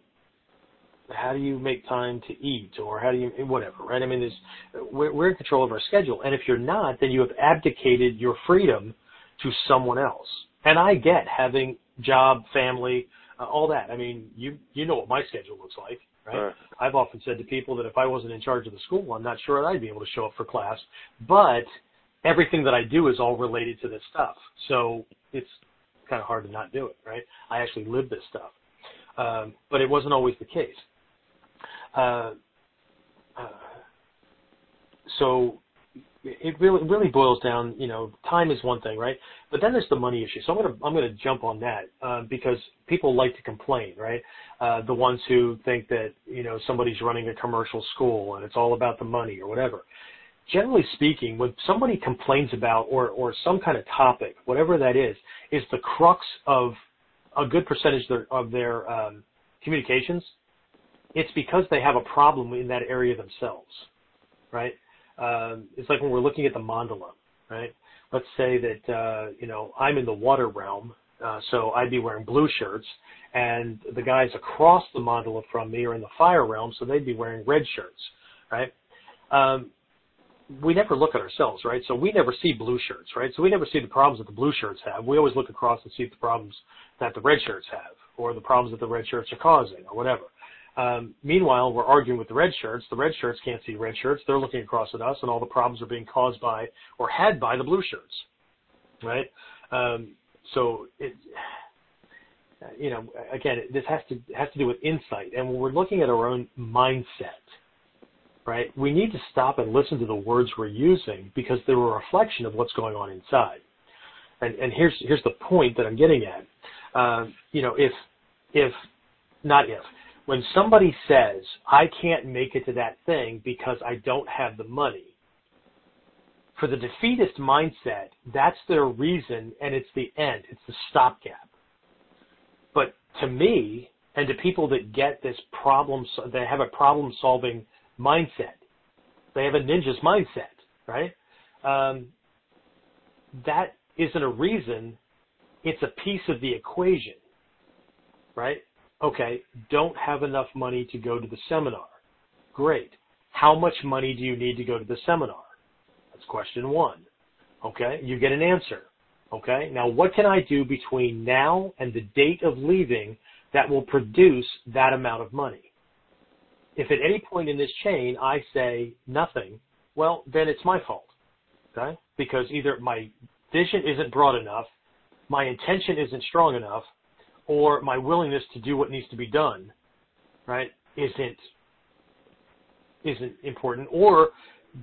how do you make time to eat or how do you whatever right i mean there's we're, we're in control of our schedule and if you're not then you have abdicated your freedom to someone else. And I get having job, family, uh, all that. I mean, you you know what my schedule looks like, right? right? I've often said to people that if I wasn't in charge of the school, I'm not sure that I'd be able to show up for class. But everything that I do is all related to this stuff, so it's kind of hard to not do it, right? I actually live this stuff, um, but it wasn't always the case. Uh, uh, so it really really boils down. You know, time is one thing, right? But then there's the money issue. So I'm gonna I'm gonna jump on that uh, because people like to complain, right? Uh, the ones who think that you know somebody's running a commercial school and it's all about the money or whatever. Generally speaking, when somebody complains about or or some kind of topic, whatever that is, is the crux of a good percentage of their, of their um, communications. It's because they have a problem in that area themselves, right? Um, it's like when we're looking at the mandala, right? Let's say that uh, you know I'm in the water realm, uh, so I'd be wearing blue shirts, and the guys across the mandala from me are in the fire realm, so they'd be wearing red shirts, right? Um, we never look at ourselves, right? So we never see blue shirts, right? So we never see the problems that the blue shirts have. We always look across and see the problems that the red shirts have, or the problems that the red shirts are causing, or whatever. Um, meanwhile, we're arguing with the red shirts. The red shirts can't see red shirts. They're looking across at us, and all the problems are being caused by or had by the blue shirts, right? Um, so it, you know, again, this has to has to do with insight. And when we're looking at our own mindset, right, we need to stop and listen to the words we're using because they're a reflection of what's going on inside. And, and here's here's the point that I'm getting at. Uh, you know, if if not if when somebody says, I can't make it to that thing because I don't have the money, for the defeatist mindset, that's their reason and it's the end. It's the stopgap. But to me and to people that get this problem, they have a problem solving mindset. They have a ninja's mindset, right? Um, that isn't a reason. It's a piece of the equation, right? Okay, don't have enough money to go to the seminar. Great. How much money do you need to go to the seminar? That's question one. Okay, you get an answer. Okay, now what can I do between now and the date of leaving that will produce that amount of money? If at any point in this chain I say nothing, well, then it's my fault. Okay, because either my vision isn't broad enough, my intention isn't strong enough, or my willingness to do what needs to be done, right, isn't isn't important, or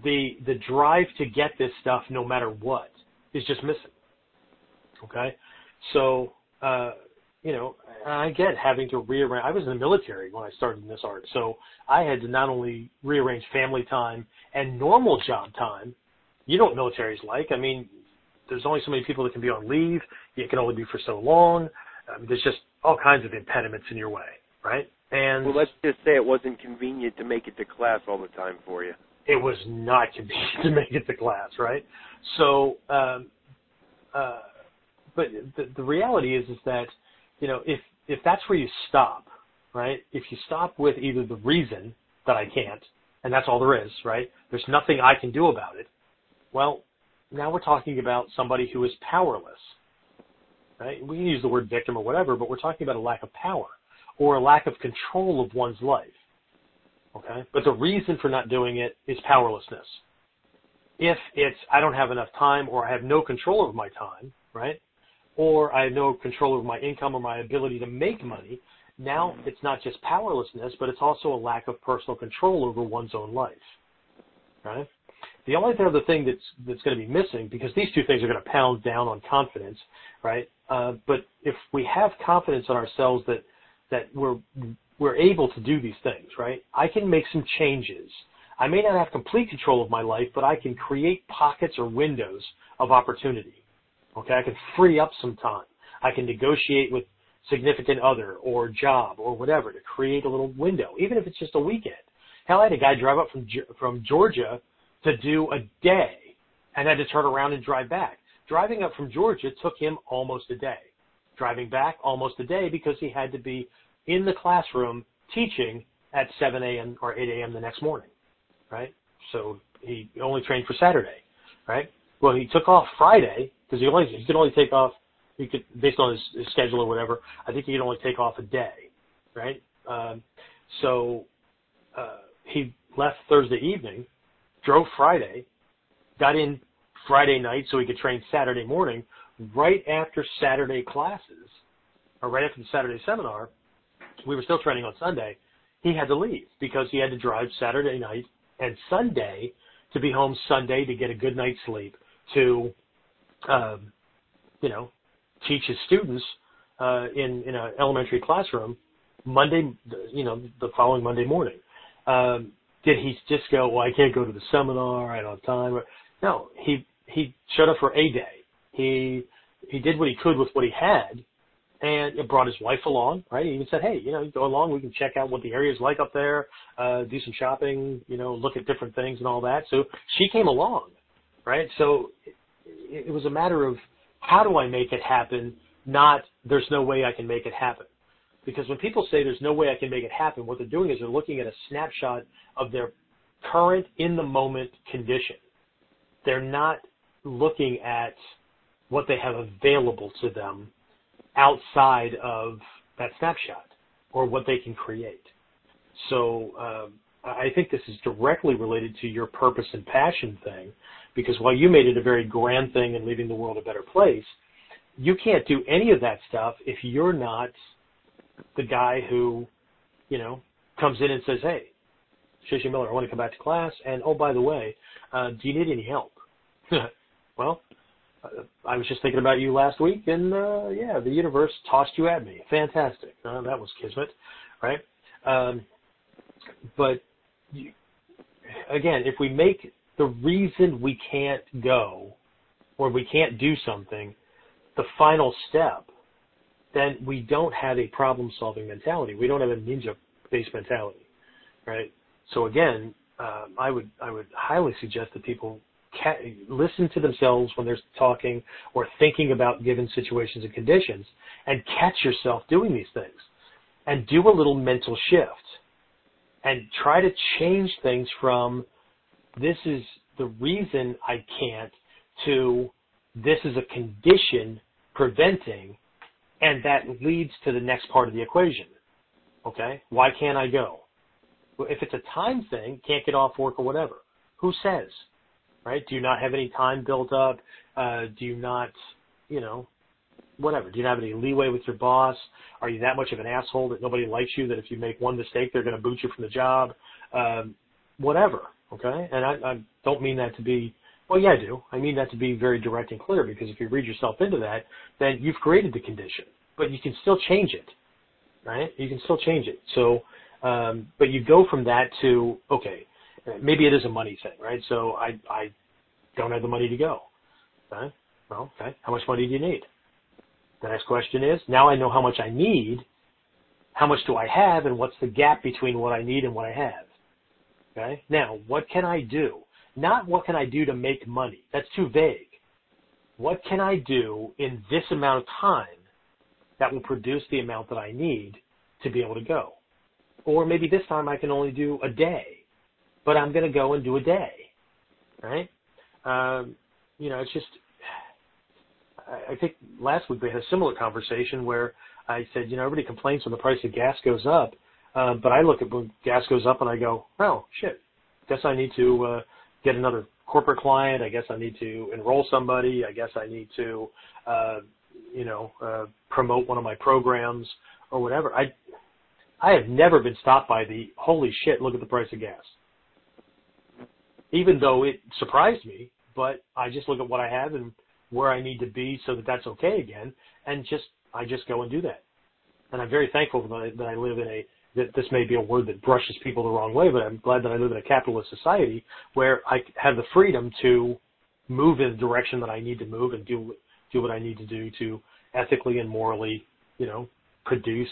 the the drive to get this stuff no matter what is just missing. Okay, so uh, you know I get having to rearrange. I was in the military when I started in this art, so I had to not only rearrange family time and normal job time. You know what military's like. I mean, there's only so many people that can be on leave. It can only be for so long. I mean, there's just all kinds of impediments in your way, right? And well, let's just say it wasn't convenient to make it to class all the time for you. It was not *laughs* convenient to make it to class, right? So, um, uh, but the, the reality is, is that you know, if if that's where you stop, right? If you stop with either the reason that I can't, and that's all there is, right? There's nothing I can do about it. Well, now we're talking about somebody who is powerless, right? We can use the word victim or whatever, but we're talking about a lack of power or a lack of control of one's life. Okay? But the reason for not doing it is powerlessness. If it's I don't have enough time or I have no control over my time, right? Or I have no control over my income or my ability to make money, now mm-hmm. it's not just powerlessness, but it's also a lack of personal control over one's own life. Right? The only other thing that's that's going to be missing, because these two things are going to pound down on confidence, right? Uh, but if we have confidence in ourselves that that we're we're able to do these things, right? I can make some changes. I may not have complete control of my life, but I can create pockets or windows of opportunity. Okay, I can free up some time. I can negotiate with significant other or job or whatever to create a little window, even if it's just a weekend. Hell, I had a guy drive up from from Georgia to do a day and had to turn around and drive back. Driving up from Georgia took him almost a day. Driving back almost a day because he had to be in the classroom teaching at 7 a.m. or 8 a.m. the next morning, right? So he only trained for Saturday, right? Well, he took off Friday because he only he could only take off he could based on his, his schedule or whatever. I think he could only take off a day, right? Um, so uh, he left Thursday evening, drove Friday, got in Friday night so he could train Saturday morning. Right after Saturday classes, or right after the Saturday seminar, we were still training on Sunday. He had to leave because he had to drive Saturday night and Sunday to be home Sunday to get a good night's sleep to, um, you know, teach his students uh, in in an elementary classroom Monday, you know, the following Monday morning. Um, did he just go, well, I can't go to the seminar, I don't have time? No, he he showed up for a day. He he did what he could with what he had, and it brought his wife along, right? He even said, hey, you know, go along, we can check out what the area is like up there, uh, do some shopping, you know, look at different things and all that. So she came along, right? So it, it was a matter of how do I make it happen, not there's no way I can make it happen. Because when people say there's no way I can make it happen, what they're doing is they're looking at a snapshot of their current in the moment condition. They're not looking at what they have available to them outside of that snapshot or what they can create. So um, I think this is directly related to your purpose and passion thing, because while you made it a very grand thing and leaving the world a better place, you can't do any of that stuff if you're not the guy who, you know, comes in and says, "Hey, Shishi Miller, I want to come back to class, and oh by the way, uh, do you need any help?" *laughs* well, uh, I was just thinking about you last week, and uh, yeah, the universe tossed you at me. Fantastic. Uh, that was kismet, right? Um, but you, again, if we make the reason we can't go or we can't do something the final step, then we don't have a problem solving mentality. We don't have a ninja based mentality, right? So again, um, I would I would highly suggest that people ca- listen to themselves when they're talking or thinking about given situations and conditions, and catch yourself doing these things, and do a little mental shift, and try to change things from this is the reason I can't to this is a condition preventing, and that leads to the next part of the equation. Okay, why can't I go? Well, if it's a time thing, can't get off work or whatever. Who says? Right? Do you not have any time built up? Uh, do you not, you know, whatever? Do you not have any leeway with your boss? Are you that much of an asshole that nobody likes you? That if you make one mistake, they're going to boot you from the job? Um, whatever. Okay? And I, I don't mean that to be. Well, yeah, I do. I mean that to be very direct and clear because if you read yourself into that, then you've created the condition, but you can still change it, right? You can still change it. So um, but you go from that to okay, maybe it is a money thing, right? So I I don't have the money to go. Okay, well, okay, how much money do you need? The next question is now I know how much I need. How much do I have, and what's the gap between what I need and what I have? Okay, now what can I do? Not what can I do to make money. That's too vague. What can I do in this amount of time that will produce the amount that I need to be able to go? Or maybe this time I can only do a day, but I'm going to go and do a day, right? Um, you know, it's just, I think last week we had a similar conversation where I said, you know, everybody complains when the price of gas goes up, uh, but I look at when gas goes up and I go, oh shit, guess I need to uh, get another corporate client. I guess I need to enroll somebody. I guess I need to, uh, you know, uh, promote one of my programs or whatever. I I have never been stopped by the holy shit, look at the price of gas. Even though it surprised me, but I just look at what I have and where I need to be so that that's okay again, and just I just go and do that. And I'm very thankful that I, that I live in a this may be a word that brushes people the wrong way, but I'm glad that I live in a capitalist society where I have the freedom to move in the direction that I need to move and do do what I need to do to ethically and morally, you know, produce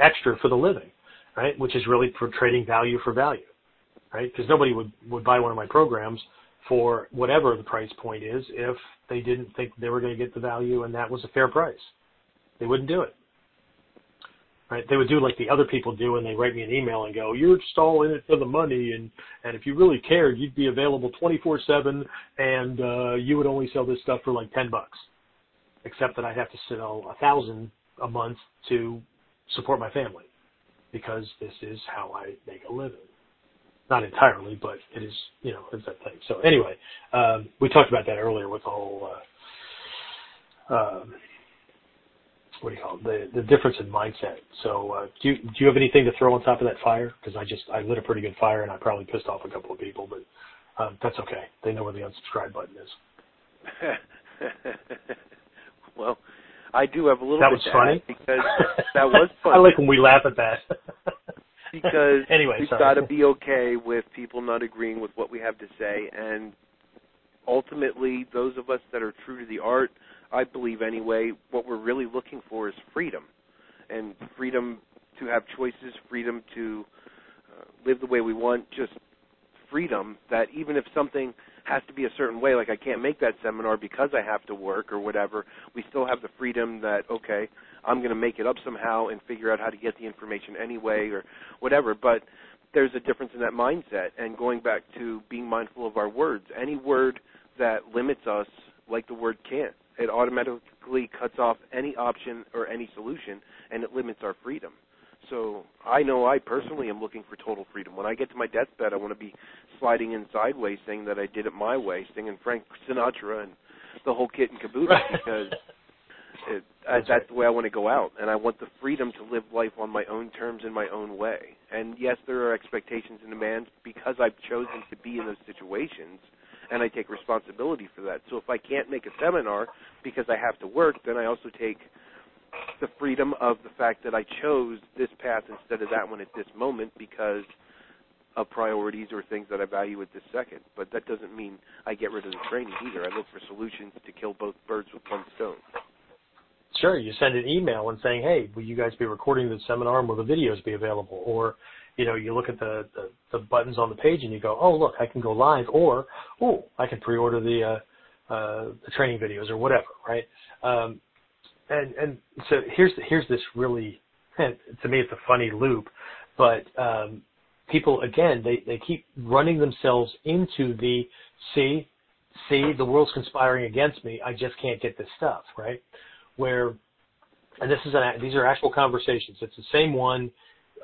extra for the living, right? Which is really for trading value for value, right? Because nobody would, would buy one of my programs for whatever the price point is if they didn't think they were going to get the value and that was a fair price. They wouldn't do it. Right? They would do like the other people do and they write me an email and go, you're just all in it for the money and, and if you really cared, you'd be available 24-7 and, uh, you would only sell this stuff for like 10 bucks. Except that I'd have to sell a thousand a month to support my family because this is how I make a living. Not entirely, but it is, you know, it's that thing. So anyway, um, we talked about that earlier with whole, uh, um, what do you call it? The, the difference in mindset. So, uh, do you, do you have anything to throw on top of that fire? Because I just, I lit a pretty good fire and I probably pissed off a couple of people, but um, that's okay. They know where the unsubscribe button is. *laughs* well, I do have a little that bit was funny because that was *laughs* funny. I like when we laugh at that. *laughs* because anyway, we've got to be okay with people not agreeing with what we have to say, and ultimately, those of us that are true to the art, I believe anyway, what we're really looking for is freedom, and freedom to have choices, freedom to uh, live the way we want, just freedom that even if something has to be a certain way, like I can't make that seminar because I have to work or whatever, we still have the freedom that, okay, I'm going to make it up somehow and figure out how to get the information anyway or whatever. But there's a difference in that mindset. And going back to being mindful of our words, any word that limits us, like the word can't, it automatically cuts off any option or any solution and it limits our freedom. So I know I personally am looking for total freedom. When I get to my deathbed, I want to be sliding in sideways, saying that I did it my way, singing Frank Sinatra and the whole kit and caboodle because *laughs* it, I, that's the way I want to go out, and I want the freedom to live life on my own terms in my own way. And yes, there are expectations and demands because I've chosen to be in those situations, and I take responsibility for that. So if I can't make a seminar because I have to work, then I also take the freedom of the fact that I chose this path instead of that one at this moment because of priorities or things that I value at this second. But that doesn't mean I get rid of the training either. I look for solutions to kill both birds with one stone. Sure, you send an email and saying, "Hey, will you guys be recording the seminar and will the videos be available?" Or, you know, you look at the, the, the buttons on the page and you go, "Oh, look, I can go live," or, "Oh, I can pre-order the uh, uh, the training videos or whatever." Right? Um, and and so here's here's this really, *laughs* to me, it's a funny loop, but um, people again they they keep running themselves into the see see the world's conspiring against me. I just can't get this stuff right where, and this is an, these are actual conversations. It's the same one,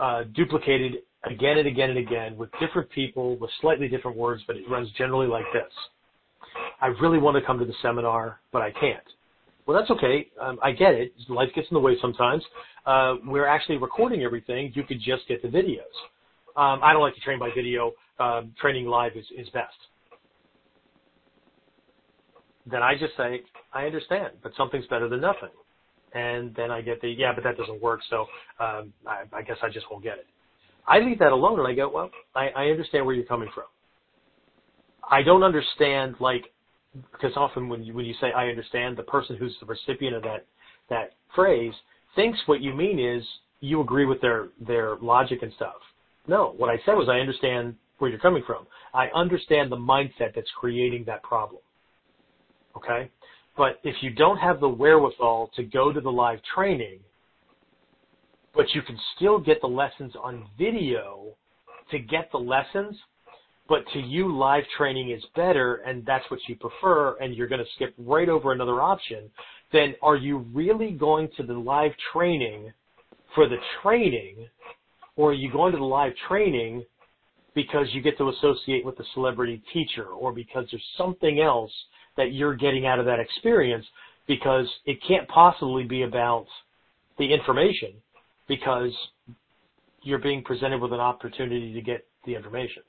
uh, duplicated again and again and again with different people with slightly different words, but it runs generally like this. I really want to come to the seminar, but I can't. Well, that's okay. Um, I get it. Life gets in the way sometimes. Uh, we're actually recording everything. You could just get the videos. Um, I don't like to train by video. Um, training live is, is best. Then I just say, I understand, but something's better than nothing. And then I get the, yeah, but that doesn't work, so um, I, I guess I just won't get it. I leave that alone and I go, well, I, I understand where you're coming from. I don't understand, like, because often when you, when you say I understand, the person who's the recipient of that, that phrase thinks what you mean is you agree with their, their logic and stuff. No, what I said was I understand where you're coming from. I understand the mindset that's creating that problem. Okay? But if you don't have the wherewithal to go to the live training, but you can still get the lessons on video to get the lessons, but to you live training is better and that's what you prefer and you're going to skip right over another option, then are you really going to the live training for the training or are you going to the live training because you get to associate with the celebrity teacher or because there's something else that you're getting out of that experience because it can't possibly be about the information because you're being presented with an opportunity to get the information,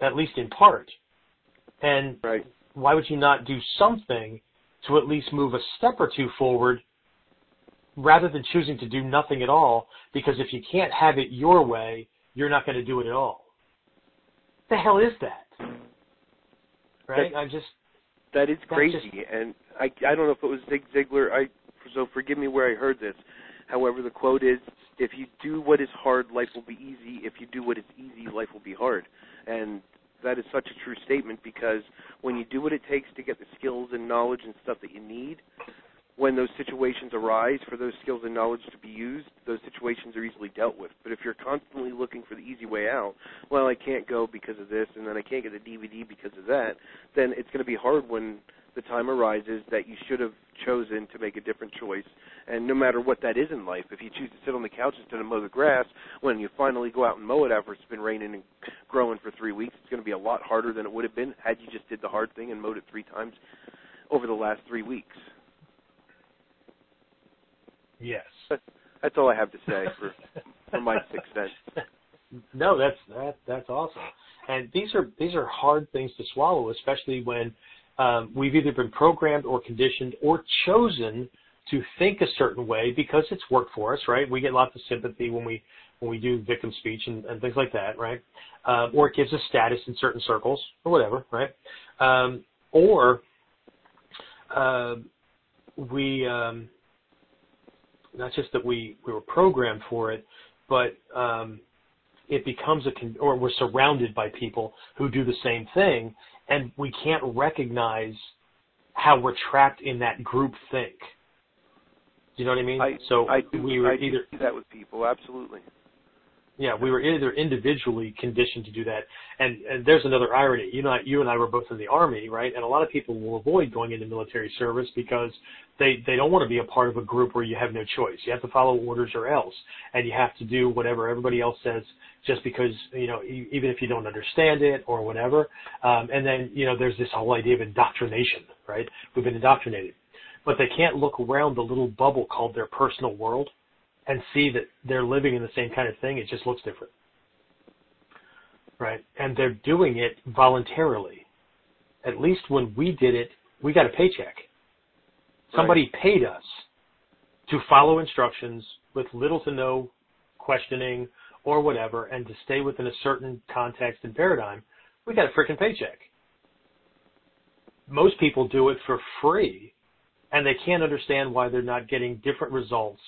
at least in part. And right. why would you not do something to at least move a step or two forward rather than choosing to do nothing at all? Because if you can't have it your way, you're not going to do it at all. The hell is that? Right? That, I just that is crazy, just, and I I don't know if it was Zig Ziglar. I so forgive me where I heard this. However, the quote is, "If you do what is hard, life will be easy. If you do what is easy, life will be hard." And that is such a true statement because when you do what it takes to get the skills and knowledge and stuff that you need, when those situations arise for those skills and knowledge to be used, those situations are easily dealt with. But if you're constantly looking for the easy way out, well, I can't go because of this, and then I can't get a DVD because of that, then it's going to be hard when the time arises that you should have chosen to make a different choice. And no matter what that is in life, if you choose to sit on the couch instead of mow the grass, when you finally go out and mow it after it's been raining and growing for three weeks, it's going to be a lot harder than it would have been had you just did the hard thing and mowed it three times over the last three weeks. Yes. That's all I have to say for for my six cents. *laughs* No, that's that that's awesome. And these are these are hard things to swallow, especially when um, we've either been programmed or conditioned or chosen to think a certain way because it's worked for us, right? We get lots of sympathy when we when we do victim speech and, and things like that, right? Um, or it gives us status in certain circles or whatever, right? Um, or uh, we um, not just that we, we were programmed for it, but um, it becomes a con- or we're surrounded by people who do the same thing, and we can't recognize how we're trapped in that group think. Do you know what I mean? I, so I do, we were I either do that with people, absolutely. Yeah, we were either individually conditioned to do that, and and there's another irony. You know, you and I were both in the army, right? And a lot of people will avoid going into military service because they they don't want to be a part of a group where you have no choice. You have to follow orders or else, and you have to do whatever everybody else says just because you know even if you don't understand it or whatever. Um, and then you know there's this whole idea of indoctrination, right? We've been indoctrinated, but they can't look around the little bubble called their personal world and see that they're living in the same kind of thing. It just looks different. Right? And they're doing it voluntarily. At least when we did it, we got a paycheck. Somebody right. paid us to follow instructions with little to no questioning or whatever and to stay within a certain context and paradigm. We got a freaking paycheck. Most people do it for free and they can't understand why they're not getting different results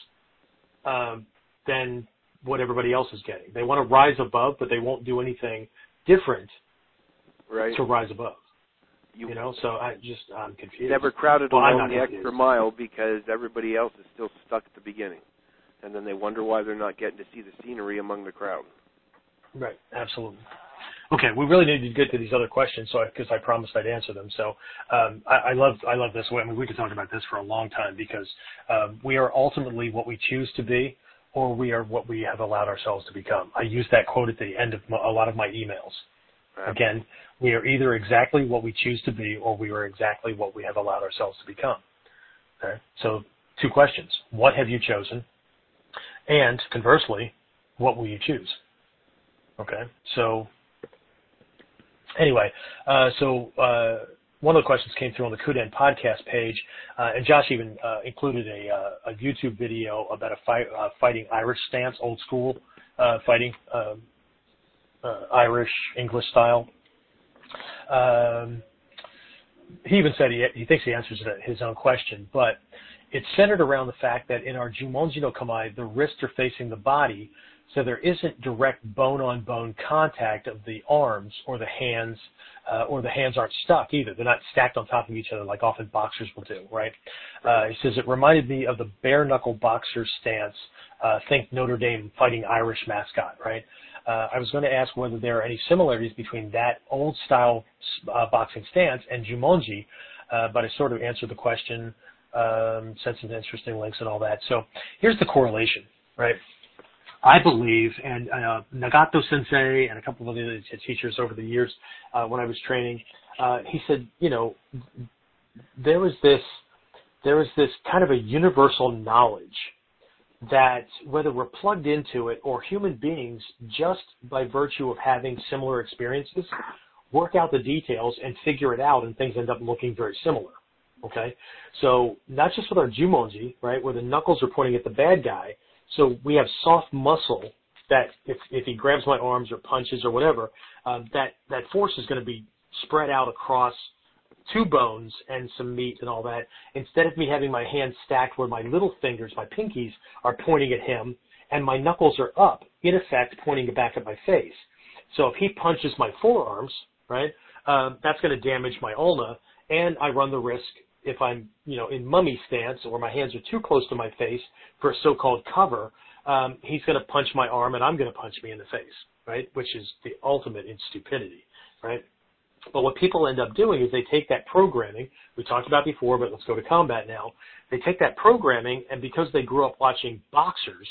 um, than what everybody else is getting. They want to rise above, but they won't do anything different right. to rise above. You, You know, so I just I'm confused. never crowded Well, along the confused. extra mile because everybody else is still stuck at the beginning, and then they wonder why they're not getting to see the scenery among the crowd. Right, absolutely. Okay, we really need to get to these other questions, so because I, promised I'd answer them. So um, I, I love I love this. I mean, we could talk about this for a long time because um, we are ultimately what we choose to be, or we are what we have allowed ourselves to become. I use that quote at the end of my, a lot of my emails. Right? Again, we are either exactly what we choose to be, or we are exactly what we have allowed ourselves to become. Okay, so two questions: What have you chosen? And conversely, what will you choose? Okay, so anyway, uh, so uh, one of the questions came through on the Kuden podcast page, uh, and Josh even included a, a YouTube video about a fight, fighting Irish stance, old school fighting, um, Irish English style. Um, he even said he, he thinks he answers his own question, but it's centered around the fact that in our Jumonji no Kamae, the wrists are facing the body, so there isn't direct bone-on-bone contact of the arms or the hands, uh, or the hands aren't stuck either. They're not stacked on top of each other like often boxers will do, right? Uh, he says it reminded me of the bare-knuckle boxer stance. Uh, think Notre Dame fighting Irish mascot, right? Uh, I was going to ask whether there are any similarities between that old-style uh, boxing stance and Jumonji, uh, but I sort of answered the question, um, sent some interesting links and all that. So here's the correlation, right? I believe, and uh, Nagato Sensei and a couple of other teachers over the years uh, when I was training, uh, he said, you know, there was this, there was this kind of a universal knowledge that whether we're plugged into it or human beings, just by virtue of having similar experiences, work out the details and figure it out, and things end up looking very similar. Okay, so not just with our jumonji, right, where the knuckles are pointing at the bad guy. So we have soft muscle that if if he grabs my arms or punches or whatever, um, that that force is going to be spread out across two bones and some meat and all that. Instead of me having my hands stacked where my little fingers, my pinkies, are pointing at him and my knuckles are up, in effect pointing back at my face. So if he punches my forearms, right, um, that's going to damage my ulna, and I run the risk if I'm, you know, in mummy stance or my hands are too close to my face for a so-called cover, um, he's going to punch my arm and I'm going to punch me in the face, right? Which is the ultimate in stupidity, right? But what people end up doing is they take that programming we talked about before, but let's go to combat now. They take that programming and because they grew up watching boxers,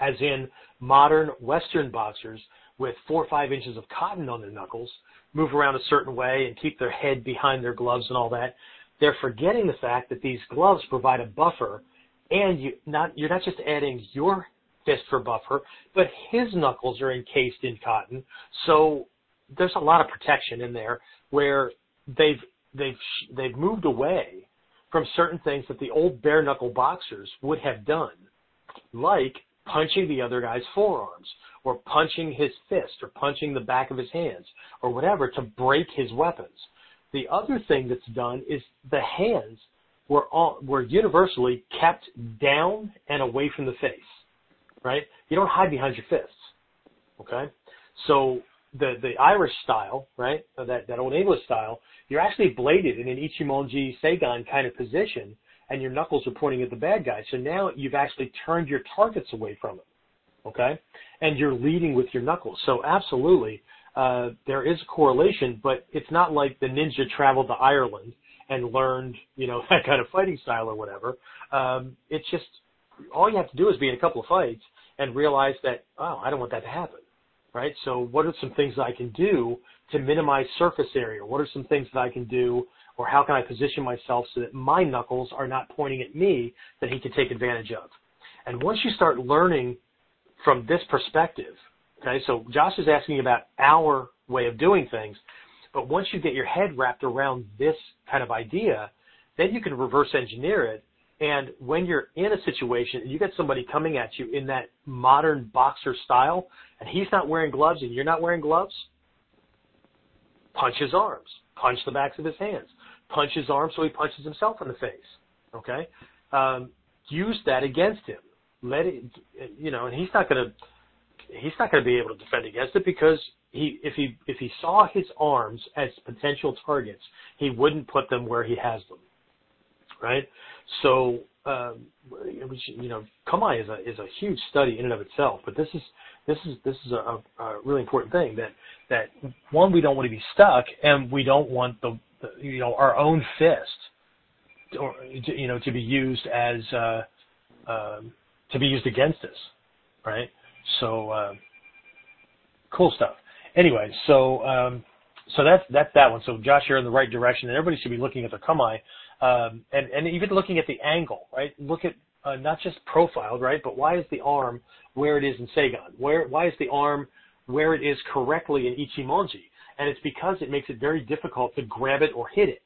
as in modern Western boxers with four or five inches of cotton on their knuckles, move around a certain way and keep their head behind their gloves and all that, they're forgetting the fact that these gloves provide a buffer and you not you're not just adding your fist for buffer, but his knuckles are encased in cotton. So there's a lot of protection in there where they've they've they've moved away from certain things that the old bare knuckle boxers would have done, like punching the other guy's forearms or punching his fist or punching the back of his hands or whatever to break his weapons. The other thing that's done is the hands were all, were universally kept down and away from the face, right? You don't hide behind your fists, okay? So the the Irish style, right? That that old English style, you're actually bladed in an Ichimonji Seigan kind of position, and your knuckles are pointing at the bad guy. So now you've actually turned your targets away from him, okay? And you're leading with your knuckles. So absolutely, uh, there is a correlation, but it's not like the ninja traveled to Ireland and learned, you know, *laughs* that kind of fighting style or whatever. Um, it's just all you have to do is be in a couple of fights and realize that, oh, I don't want that to happen, right? So what are some things that I can do to minimize surface area? What are some things that I can do, or how can I position myself so that my knuckles are not pointing at me that he can take advantage of? And once you start learning from this perspective, okay, so Josh is asking about our way of doing things. But once you get your head wrapped around this kind of idea, then you can reverse engineer it. And when you're in a situation and you get somebody coming at you in that modern boxer style, and he's not wearing gloves and you're not wearing gloves, punch his arms, punch the backs of his hands, punch his arms so he punches himself in the face, Okay, um, use that against him. Let it, you know, and he's not going to he's not going to be able to defend against it because he if he if he saw his arms as potential targets, he wouldn't put them where he has them, right? So um, you know, Kamae is a is a huge study in and of itself, but this is this is this is a, a really important thing that that one we don't want to be stuck, and we don't want the, the you know our own fist, or you know to be used as uh, um, to be used against us, right? So uh, cool stuff. Anyway, so um, so that's that's that one. So Josh, you're in the right direction, and everybody should be looking at the Kamae, um, and and even looking at the angle, right? Look at uh, not just profiled, right? But why is the arm where it is in Seigan? Where why is the arm where it is correctly in Ichimonji? And it's because it makes it very difficult to grab it or hit it.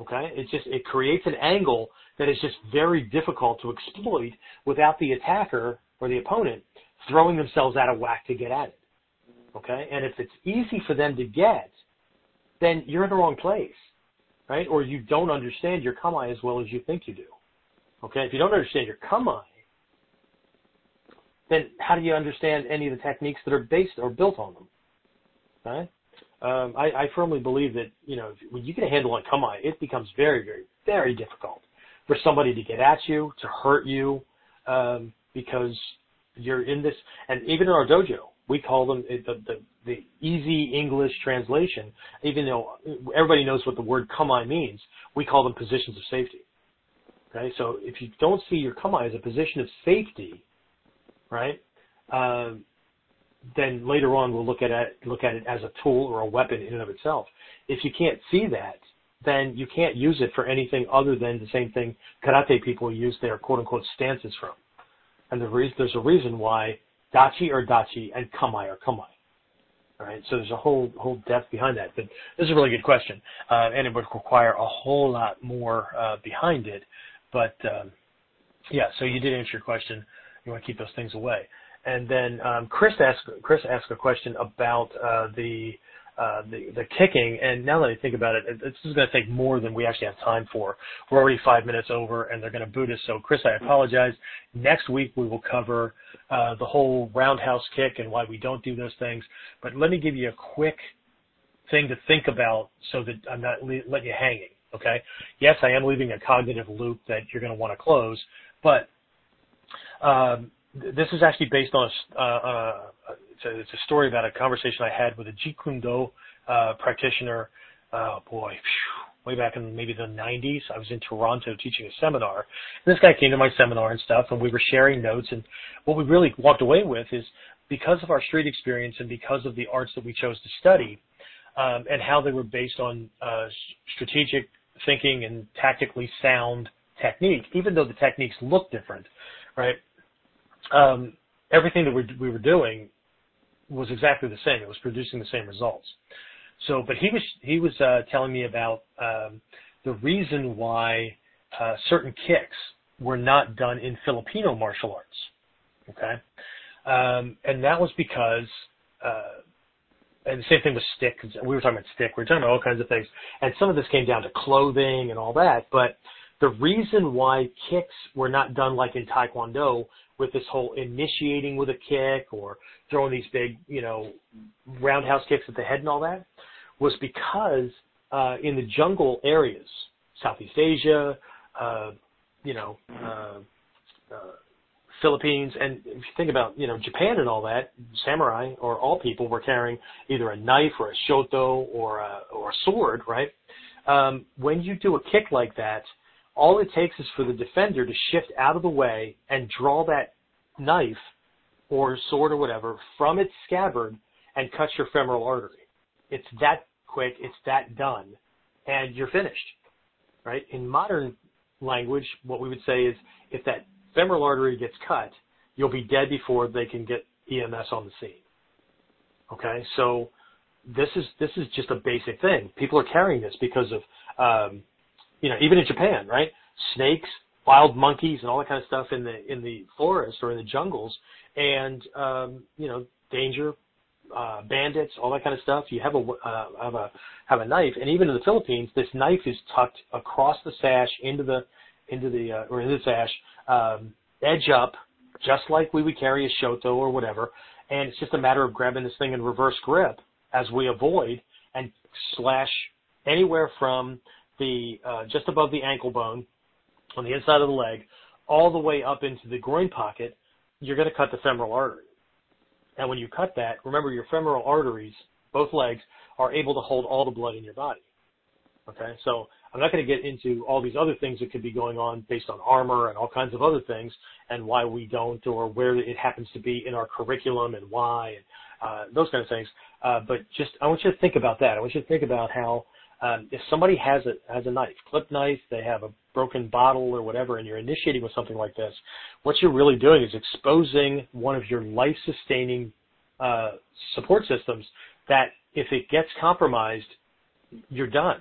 Okay, it's just it creates an angle that is just very difficult to exploit without the attacker or the opponent throwing themselves out of whack to get at it. Okay, and if it's easy for them to get, then you're in the wrong place, right? Or you don't understand your kamae as well as you think you do. Okay, if you don't understand your kamae, then how do you understand any of the techniques that are based or built on them? Okay, um, I, I firmly believe that you know when you get a handle on kamae, it becomes very, very, very difficult for somebody to get at you, to hurt you, um, because you're in this. And even in our dojo, we call them the, the, the easy English translation. Even though everybody knows what the word kamae means, we call them positions of safety. Okay, so if you don't see your kamae as a position of safety, right, uh, then later on we'll look at it look at it as a tool or a weapon in and of itself. If you can't see that, then you can't use it for anything other than the same thing karate people use their quote unquote stances from. And the there's a reason why dachi are dachi and kamae are kamae. All right, so there's a whole whole depth behind that. But this is a really good question, uh, and it would require a whole lot more uh, behind it. But um, yeah, so you did answer your question. You want to keep those things away. And then um, Chris asked Chris asked a question about uh, the uh, the, the kicking. And now that I think about it, this is going to take more than we actually have time for. We're already five minutes over, and they're going to boot us. So, Chris, I apologize. Next week we will cover uh, the whole roundhouse kick and why we don't do those things. But let me give you a quick thing to think about so that I'm not le- letting you hanging. Okay. Yes, I am leaving a cognitive loop that you're going to want to close, but um, this is actually based on a, uh, uh, it's a, it's a story about a conversation I had with a Jeet Kune Do uh, practitioner. Oh boy, way back in maybe the 90s. I was in Toronto teaching a seminar. And this guy came to my seminar and stuff, and we were sharing notes. And what we really walked away with is because of our street experience and because of the arts that we chose to study, um, and how they were based on uh, strategic thinking and tactically sound technique, even though the techniques look different, right? Um, everything that we, we were doing was exactly the same. It was producing the same results. So, but he was he was uh, telling me about um, the reason why uh, certain kicks were not done in Filipino martial arts. Okay, um, and that was because, uh, and the same thing with stick. We were talking about stick. We were talking about all kinds of things, and some of this came down to clothing and all that. But the reason why kicks were not done like in Taekwondo with this whole initiating with a kick or throwing these big, you know, roundhouse kicks at the head and all that was because uh, in the jungle areas, Southeast Asia, uh, you know, uh, uh, Philippines, and if you think about, you know, Japan and all that, samurai or all people were carrying either a knife or a shoto or a, or a sword, right? Um, when you do a kick like that, all it takes is for the defender to shift out of the way and draw that knife or sword or whatever from its scabbard and cut your femoral artery. It's that quick, it's that done, and you're finished. Right? In modern language, what we would say is if that femoral artery gets cut, you'll be dead before they can get EMS on the scene. Okay, so this is this is just a basic thing. People are carrying this because of um, you know, even in Japan, right? Snakes, wild monkeys, and all that kind of stuff in the in the forest or in the jungles, and um, you know, danger, uh, bandits, all that kind of stuff. You have a uh, have a have a knife, and even in the Philippines, this knife is tucked across the sash into the into the uh, or into the sash, um, edge up, just like we would carry a shoto or whatever, and it's just a matter of grabbing this thing in reverse grip as we avoid and slash anywhere from the uh, just above the ankle bone on the inside of the leg all the way up into the groin pocket. You're going to cut the femoral artery. And when you cut that, remember your femoral arteries, both legs, are able to hold all the blood in your body. Okay, so I'm not going to get into all these other things that could be going on based on armor and all kinds of other things and why we don't or where it happens to be in our curriculum and why and uh, those kind of things. Uh, but just I want you to think about that. I want you to think about how um, if somebody has a has a knife, clip knife, they have a broken bottle or whatever, and you're initiating with something like this, what you're really doing is exposing one of your life-sustaining uh, support systems that if it gets compromised, you're done.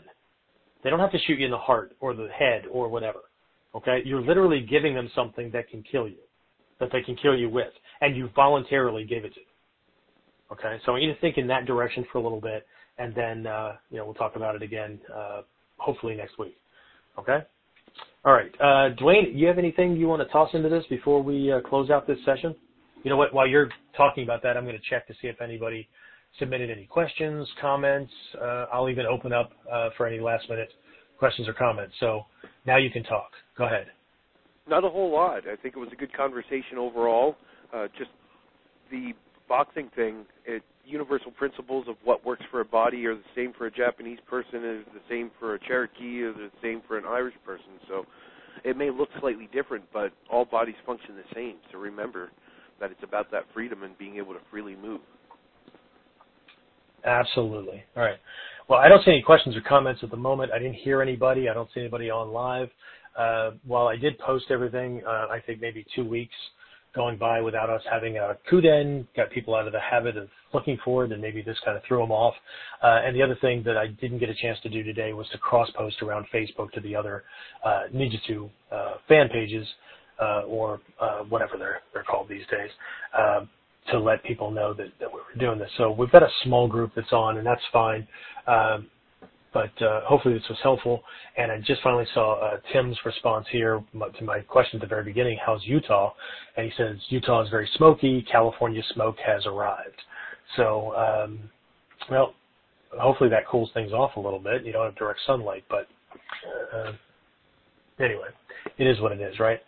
They don't have to shoot you in the heart or the head or whatever. Okay? You're literally giving them something that can kill you, that they can kill you with, and you voluntarily gave it to them. Okay? So I want you to think in that direction for a little bit, then, uh, you know, we'll talk about it again, uh, hopefully next week. Okay? All right. Uh, Dwayne, you have anything you want to toss into this before we close out this session? You know what? While you're talking about that, I'm going to check to see if anybody submitted any questions, comments. Uh, I'll even open up uh, for any last minute questions or comments. So now you can talk. Go ahead. Not a whole lot. I think it was a good conversation overall. Uh, just the boxing thing, it, universal principles of what works for a body are the same for a Japanese person, is the same for a Cherokee, is the same for an Irish person. So it may look slightly different, but all bodies function the same. So remember that it's about that freedom and being able to freely move. Absolutely. All right. Well, I don't see any questions or comments at the moment. I didn't hear anybody. I don't see anybody on live. Uh, while I did post everything, uh, I think maybe two weeks going by without us having a Kuden, got people out of the habit of looking for and maybe this kind of threw them off. Uh, and the other thing that I didn't get a chance to do today was to cross post around Facebook to the other uh, Ninjutsu uh, fan pages or whatever they're they're called these days. Uh, to let people know that, we were doing this. So we've got a small group that's on, and that's fine. Um, but hopefully this was helpful. And I just finally saw Tim's response here to my question at the very beginning, how's Utah? And he says, Utah is very smoky. California smoke has arrived. So, um, well, hopefully that cools things off a little bit. You don't have direct sunlight, but uh, anyway, it is what it is, right?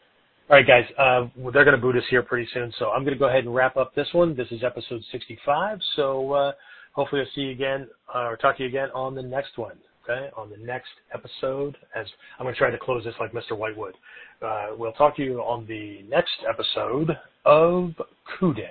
All right, guys, uh, they're going to boot us here pretty soon, so I'm going to go ahead and wrap up this one. This is episode 65, so uh, hopefully I'll see you again uh, or talk to you again on the next one. Okay, on the next episode, as I'm going to try to close this like Mr. Whitewood. Uh, we'll talk to you on the next episode of Kuden.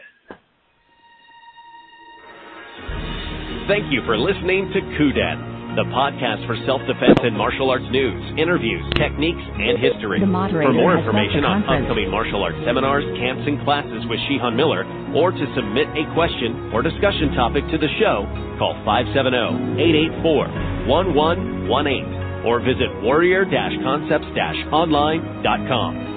Thank you for listening to Kuden the podcast for self-defense and martial arts news, interviews, techniques, and history. For more information on upcoming martial arts seminars, camps, and classes with Shihan Miller, or to submit a question or discussion topic to the show, call 570-884-1118 or visit warrior-concepts-online.com.